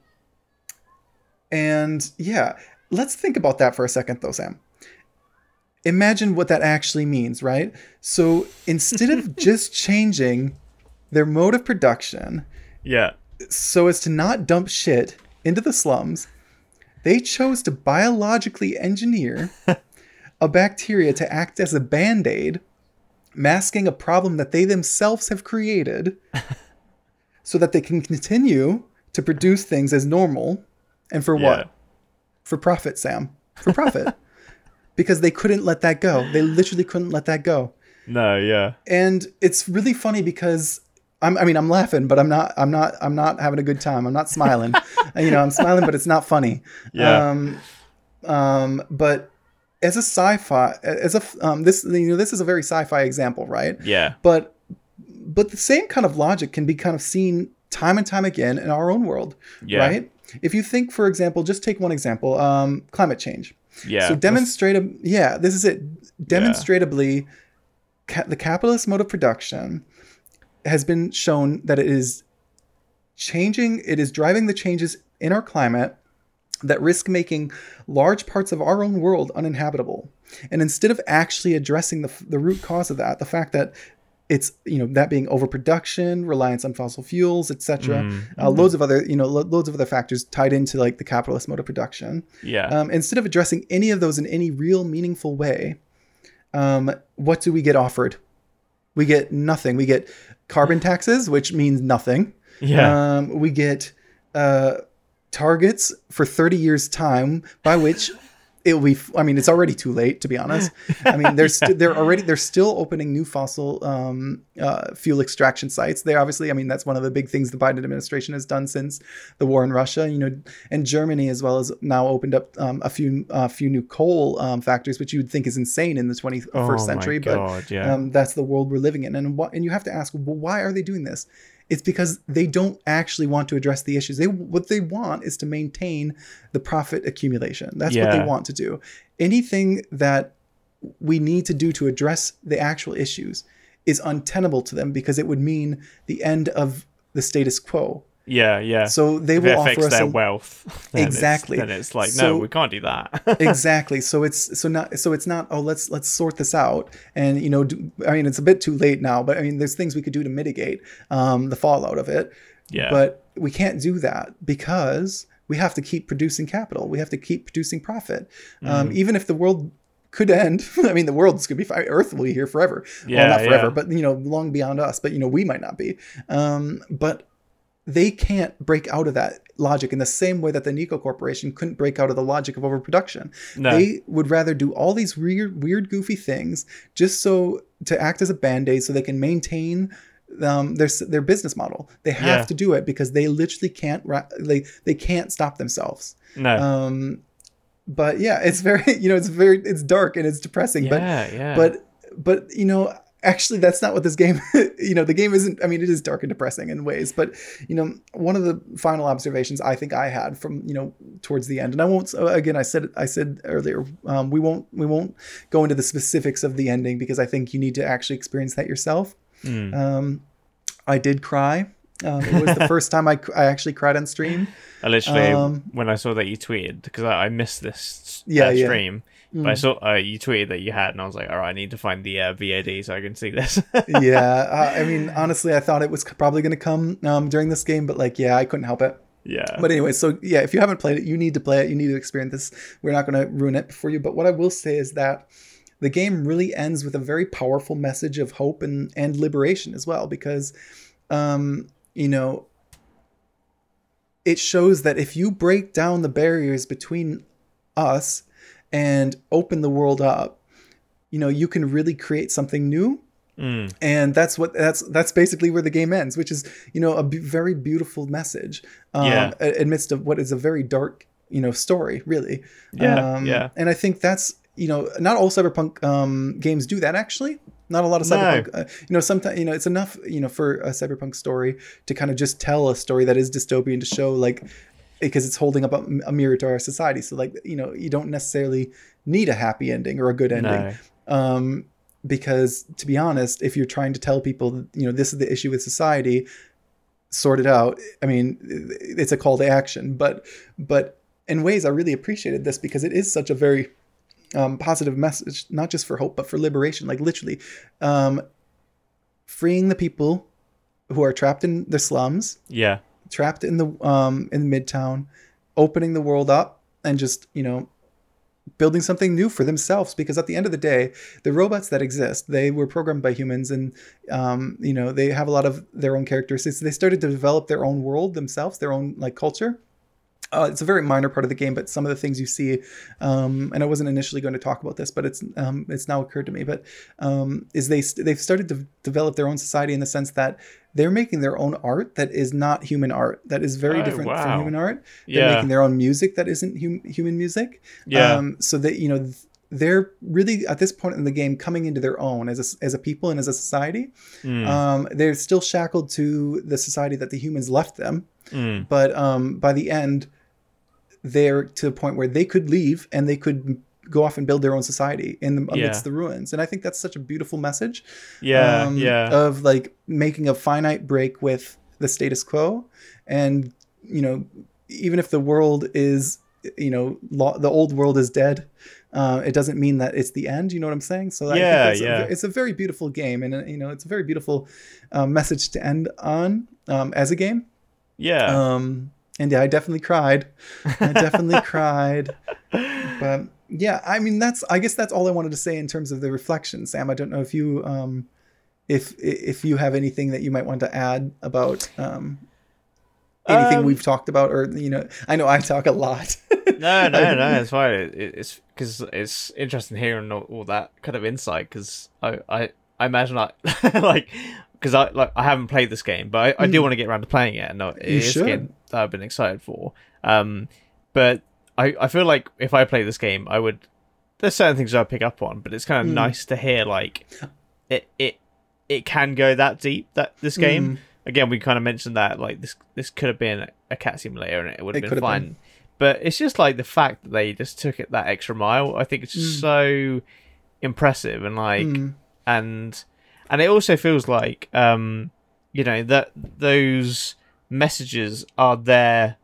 and yeah, let's think about that for a second, though, Sam. Imagine what that actually means, right? So instead of just changing their mode of production Yeah. so as to not dump shit into the slums, they chose to biologically engineer a bacteria to act as a band aid, masking a problem that they themselves have created so that they can continue to produce things as normal. And for Yeah. what? For profit, Sam. For profit. because they couldn't let that go. They literally couldn't let that go No. Yeah. and it's really funny because I'm, I mean, I'm laughing, but I'm not, I'm not, I'm not having a good time. I'm not smiling. you know, I'm smiling, but it's not funny. Yeah. Um, um, but as a sci-fi, as a, um, this, you know, this is a very sci-fi example, right? Yeah. But, but the same kind of logic can be kind of seen time and time again in our own world, Yeah. right? If you think, for example, just take one example, um, climate change. Yeah. So demonstrate, yeah, this is it. Demonstratably, ca- the capitalist mode of production has been shown that it is changing. It is driving the changes in our climate that risk making large parts of our own world uninhabitable. And instead of actually addressing the, the root cause of that, the fact that it's you know that being overproduction, reliance on fossil fuels, etc., Mm. uh, loads of other you know lo- loads of other factors tied into like the capitalist mode of production Yeah. um, instead of addressing any of those in any real meaningful way, um, what do we get offered? We get nothing. We get carbon taxes, which means nothing. yeah. Um, we get uh, targets for 30 years' time by which it'll be i mean it's already too late to be honest. I mean they're st- they're already they're still opening new fossil um, uh, fuel extraction sites. They obviously i mean that's one of the big things the biden administration has done since the war in russia you know and germany as well as now opened up um, a few a few new coal um, factories which you would think is insane in the 21st Oh my century God, but yeah. um, that's the world we're living in. And what and you have to ask well why are they doing this it's because they don't actually want to address the issues. They what they want is to maintain the profit accumulation. That's what they want to do. Anything that we need to do to address the actual issues is untenable to them because it would mean the end of the status quo. Yeah, yeah. So they if will offer us their a, wealth, then it's- Exactly. then it's like, So- no, we can't do that. exactly. So it's so not so it's not oh let's let's sort this out and you know do, I mean it's a bit too late now but I mean there's things we could do to mitigate um, the fallout of it. yeah. But we can't do that because we have to keep producing capital. We have to keep producing profit. Um, Mm. even if the world could end, I mean, the world's going to be fine. Earth will be here forever. well, Yeah, not forever, yeah. but, you know, long beyond us. But, you know, we might not be. Um, but they can't break out of that logic in the same way that the Nico Corporation couldn't break out of the logic of overproduction. No. They would rather do all these weird, weird, goofy things just so to act as a band aid so they can maintain um, their their business model. They have Yeah. to do it because they literally can't they they can't stop themselves. no. Um, but yeah, it's very you know it's very it's dark and it's depressing. But yeah, yeah. but but you know actually that's not what this game you know the game isn't i mean it is dark and depressing in ways but you know one of the final observations i think i had from you know towards the end and i won't again i said i said earlier um, we won't we won't go into the specifics of the ending because i think you need to actually experience that yourself. Mm. um, i did cry. Um, it was the first time I, I actually cried on stream. I literally, um, when I saw that you tweeted, because I, I missed this Yeah, uh, stream, but I Mm. saw uh, you tweeted that you had, and I was like, all right, I need to find the uh, VOD so I can see this. yeah uh, i mean honestly i thought it was probably going to come um, during this game but like yeah i couldn't help it yeah. But anyway, so yeah, if you haven't played it, you need to play it. You need to experience this. We're not going to ruin it for you. But what I will say is that the game really ends with a very powerful message of hope and and liberation as well, because um, you know it shows that if you break down the barriers between us and open the world up, you know you can really create something new Mm. and that's what that's that's basically where the game ends which is you know a b- very beautiful message um Yeah. amidst of what is a very dark you know story really Yeah, um, yeah. and i think that's you know not all cyberpunk um games do that actually not a lot of No. cyberpunk uh, you know sometimes you know it's enough you know for a cyberpunk story to kind of just tell a story that is dystopian to show like because it's holding up a, a mirror to our society so like you know you don't necessarily need a happy ending or a good ending No. um, because to be honest, if you're trying to tell people, you know, this is the issue with society, sort it out. I mean, it's a call to action, but but in ways I really appreciated this because it is such a very um, positive message, not just for hope but for liberation. Like literally, um, freeing the people who are trapped in the slums, Yeah. Trapped in the um, in Midtown, opening the world up and just you know building something new for themselves. Because at the end of the day the robots that exist they were programmed by humans and um, you know they have a lot of their own characteristics. They started to develop their own world themselves their own like culture uh, it's a very minor part of the game, but some of the things you see, um, and I wasn't initially going to talk about this, but it's um, it's now occurred to me. But um, is they st- they've started to develop their own society in the sense that they're making their own art that is not human art, that is very Oh, different wow. from human art. They're Yeah. making their own music that isn't hum- human music. Yeah. Um, so that you know th- they're really at this point in the game coming into their own as a, as a people and as a society. Mm. Um, they're still shackled to the society that the humans left them Mm. but um, by the end they're to the point where they could leave and they could go off and build their own society in the, amidst Yeah. the ruins and i think that's such a beautiful message Yeah. um, yeah. of like making a finite break with the status quo and you know even if the world is you know lo- the old world is dead uh, it doesn't mean that it's the end you know what i'm saying so I think Yeah, a yeah. ve- it's a very beautiful game and uh, you know it's a very beautiful uh, message to end on um, as a game yeah. um, and yeah, I definitely cried. I definitely cried. But yeah, I mean, that's I guess that's all I wanted to say in terms of the reflection, Sam. I don't know if you um, if if you have anything that you might want to add about um, anything Um, we've talked about, or you know, I know I talk a lot. no, no, no, it's fine. It, it- it's because it's interesting hearing all, all that kind of insight. Because I, I, I imagine I like because I like I haven't played this game, but I, I do Mm. want to get around to playing it, and it You is a game that I've been excited for. Um, but I, I feel like if I play this game, I would. There's certain things I'd pick up on, but it's kind of Mm. nice to hear like it it it can go that deep that this game. Mm. Again, we kind of mentioned that like this this could have been a cat simulator and it would have It been fine. been. But it's just like the fact that they just took it that extra mile. I think it's just Mm. so impressive and like Mm. and and it also feels like um you know that those messages are there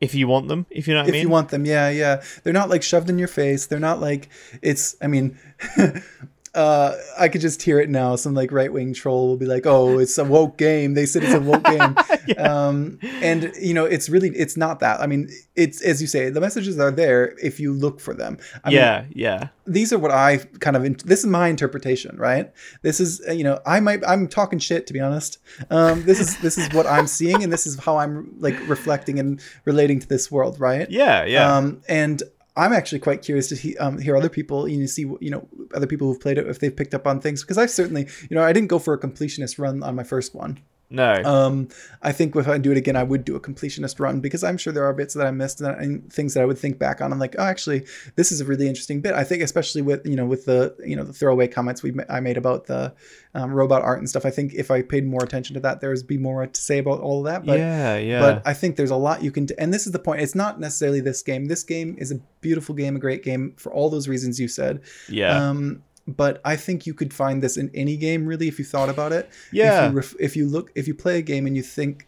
if you want them if you know what if i mean If you want them yeah yeah. They're not like shoved in your face. They're not like it's i mean uh i could just hear it now. Some like right-wing troll will be like oh it's a woke game. They said it's a woke game. Um and you know it's really it's not that. I mean it's as you say the messages are there if you look for them. I mean, yeah yeah. these are what I kind of this is my interpretation, right? This is you know I might I'm talking shit to be honest. Um, this is this is what I'm seeing, and this is how I'm like reflecting and relating to this world, right? yeah yeah. Um, and I'm actually quite curious to he, um, hear other people, you know, see you know other people who've played it if they've picked up on things because I've certainly you know I didn't go for a completionist run on my first one. No Um, I think if I do it again, I would do a completionist run because I'm sure there are bits that I missed and, and things that I would think back on. I'm like, oh, actually, this is a really interesting bit. I think, especially with you know with the you know the throwaway comments we I made about the um, robot art and stuff. I think if I paid more attention to that, there's be more to say about all of that. But yeah yeah but I think there's a lot you can do. And this is the point. It's not necessarily this game. This game is a beautiful game, a great game for all those reasons you said. yeah Um, but I think you could find this in any game, really, if you thought about it. yeah If you, ref- if you look, if you play a game and you think,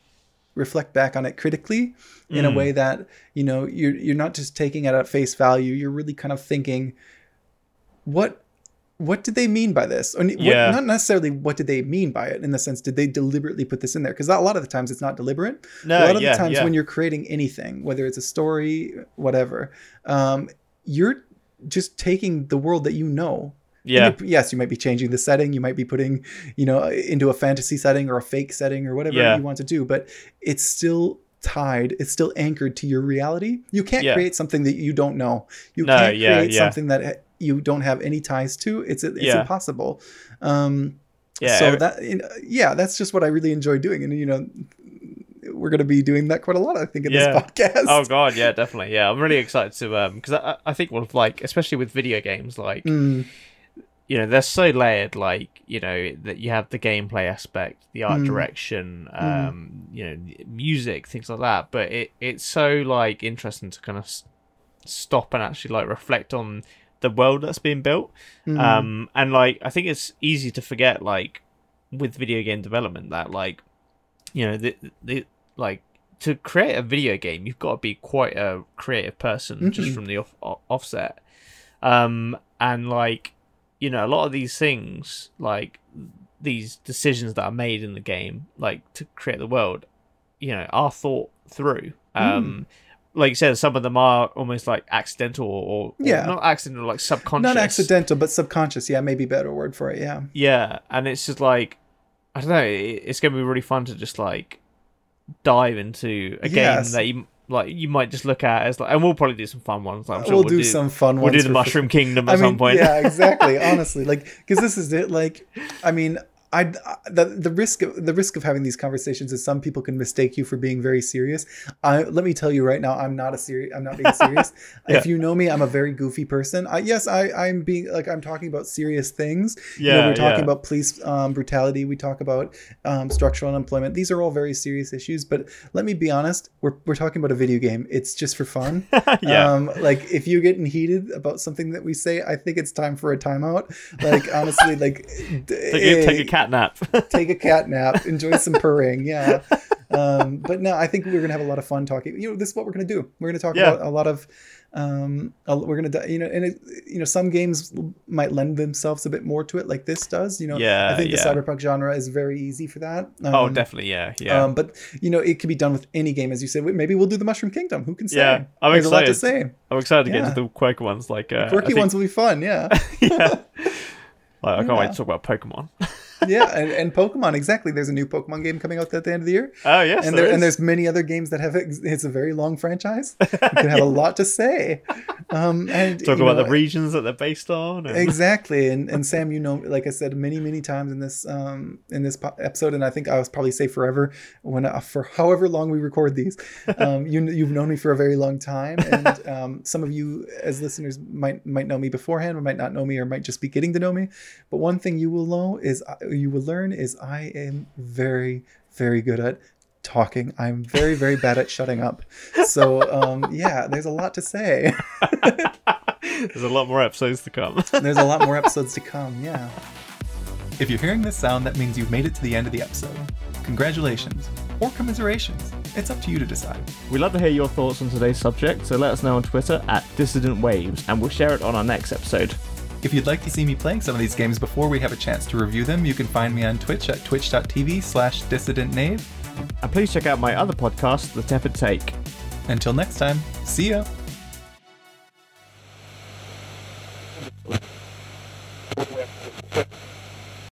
reflect back on it critically in a Mm. way that you know you're you're not just taking it at face value. You're really kind of thinking, what what did they mean by this? Or, what- Yeah. not necessarily what did they mean by it in the sense did they deliberately put this in there? Because a lot of the times it's not deliberate no a lot of yeah, the times yeah. when you're creating anything, whether it's a story, whatever, um, you're just taking the world that you know. Yeah yes, you might be changing the setting. You might be putting, you know, into a fantasy setting or a fake setting or whatever Yeah. you want to do, but it's still tied. It's still anchored to your reality. You can't Yeah. create something that you don't know. You No, can't yeah, create yeah. something that you don't have any ties to. It's it's impossible. Um, yeah so that yeah, that's just what I really enjoy doing, and you know, we're going to be doing that quite a lot, I think, in Yeah. this podcast. oh god yeah definitely yeah i'm really excited to um because I, I think with like especially with video games like Mm, you know they're so layered like you know that you have the gameplay aspect the art Mm. direction Mm. um you know music things like that but it it's so like interesting to kind of s- stop and actually like reflect on the world that's being built mm, um and like i think it's easy to forget like with video game development that like you know the the like to create a video game you've got to be quite a creative person just Mhm. from the off- o- offset um and like you know a lot of these things like these decisions that are made in the game like to create the world you know are thought through um like you said some of them are almost like accidental or, or Yeah. not accidental like subconscious not accidental, but subconscious. Yeah, maybe better word for it. Yeah. yeah, and it's just like I don't know. It's gonna be really fun to just like dive into a Yes. game that you like. You might just look at as like, and we'll probably do some fun ones. I'm sure we'll, we'll, do, some fun ones. We'll do the for- Mushroom Kingdom at I mean, some point. yeah, exactly. honestly, like because this is it. Like, I mean, I the the risk of the risk of having these conversations is some people can mistake you for being very serious. I let me tell you right now, I'm not a serious. I'm not being serious. Yeah. If you know me, I'm a very goofy person. I, yes, I I'm being like I'm talking about serious things. you know, Yeah, we're talking yeah. about police um, brutality. We talk about um, structural unemployment. These are all very serious issues. But let me be honest, we're we're talking about a video game. It's just for fun. yeah, Um, like if you're getting heated about something that we say, I think it's time for a timeout. Like honestly, like take, a, take a cat nap. take a cat nap, enjoy some purring. Yeah. Um, but no, I think we're gonna have a lot of fun talking. You know, this is what we're gonna do. We're gonna talk Yeah. about a lot of. Um, we're gonna, you know, and it, you know, some games might lend themselves a bit more to it, like this does. You know, Yeah, I think yeah. the cyberpunk genre is very easy for that. oh, Um, definitely. Yeah, yeah. Um, but you know, it can be done with any game, as you said. Maybe we'll do the Mushroom Kingdom. Who can say? Yeah, I'm There's lot to excited. say. I'm excited to get yeah. into the quirky ones. Like uh, Quirky think- ones will be fun. Yeah. yeah. Like, I can't wait to talk about Pokemon. yeah, and, and Pokemon exactly. There's a new Pokemon game coming out at the end of the year. Oh yes, and there there, and there's many other games that have it's a very long franchise. You can have a lot to say. Um, and talk about know, the regions that they're based on. and- exactly and and sam you know like i said many many times in this um in this po- episode and i think i was probably say forever when uh, for however long we record these um you you've known me for a very long time and um some of you as listeners might might know me beforehand or might not know me or might just be getting to know me but one thing you will know is uh, you will learn is i am very very good at talking i'm very very bad at shutting up so um yeah there's a lot to say There's a lot more episodes to come. there's a lot more episodes to come yeah if you're hearing this sound, that means you've made it to the end of the episode. Congratulations, or commiserations. It's up to you to decide. We'd love to hear your thoughts on today's subject, so let us know on Twitter at Dissident Waves, and we'll share it on our next episode. If you'd like to see me playing some of these games before we have a chance to review them, you can find me on Twitch at twitch.tv slash dissidentknave. And please check out my other podcast, The Tepid Take. Until next time, see ya!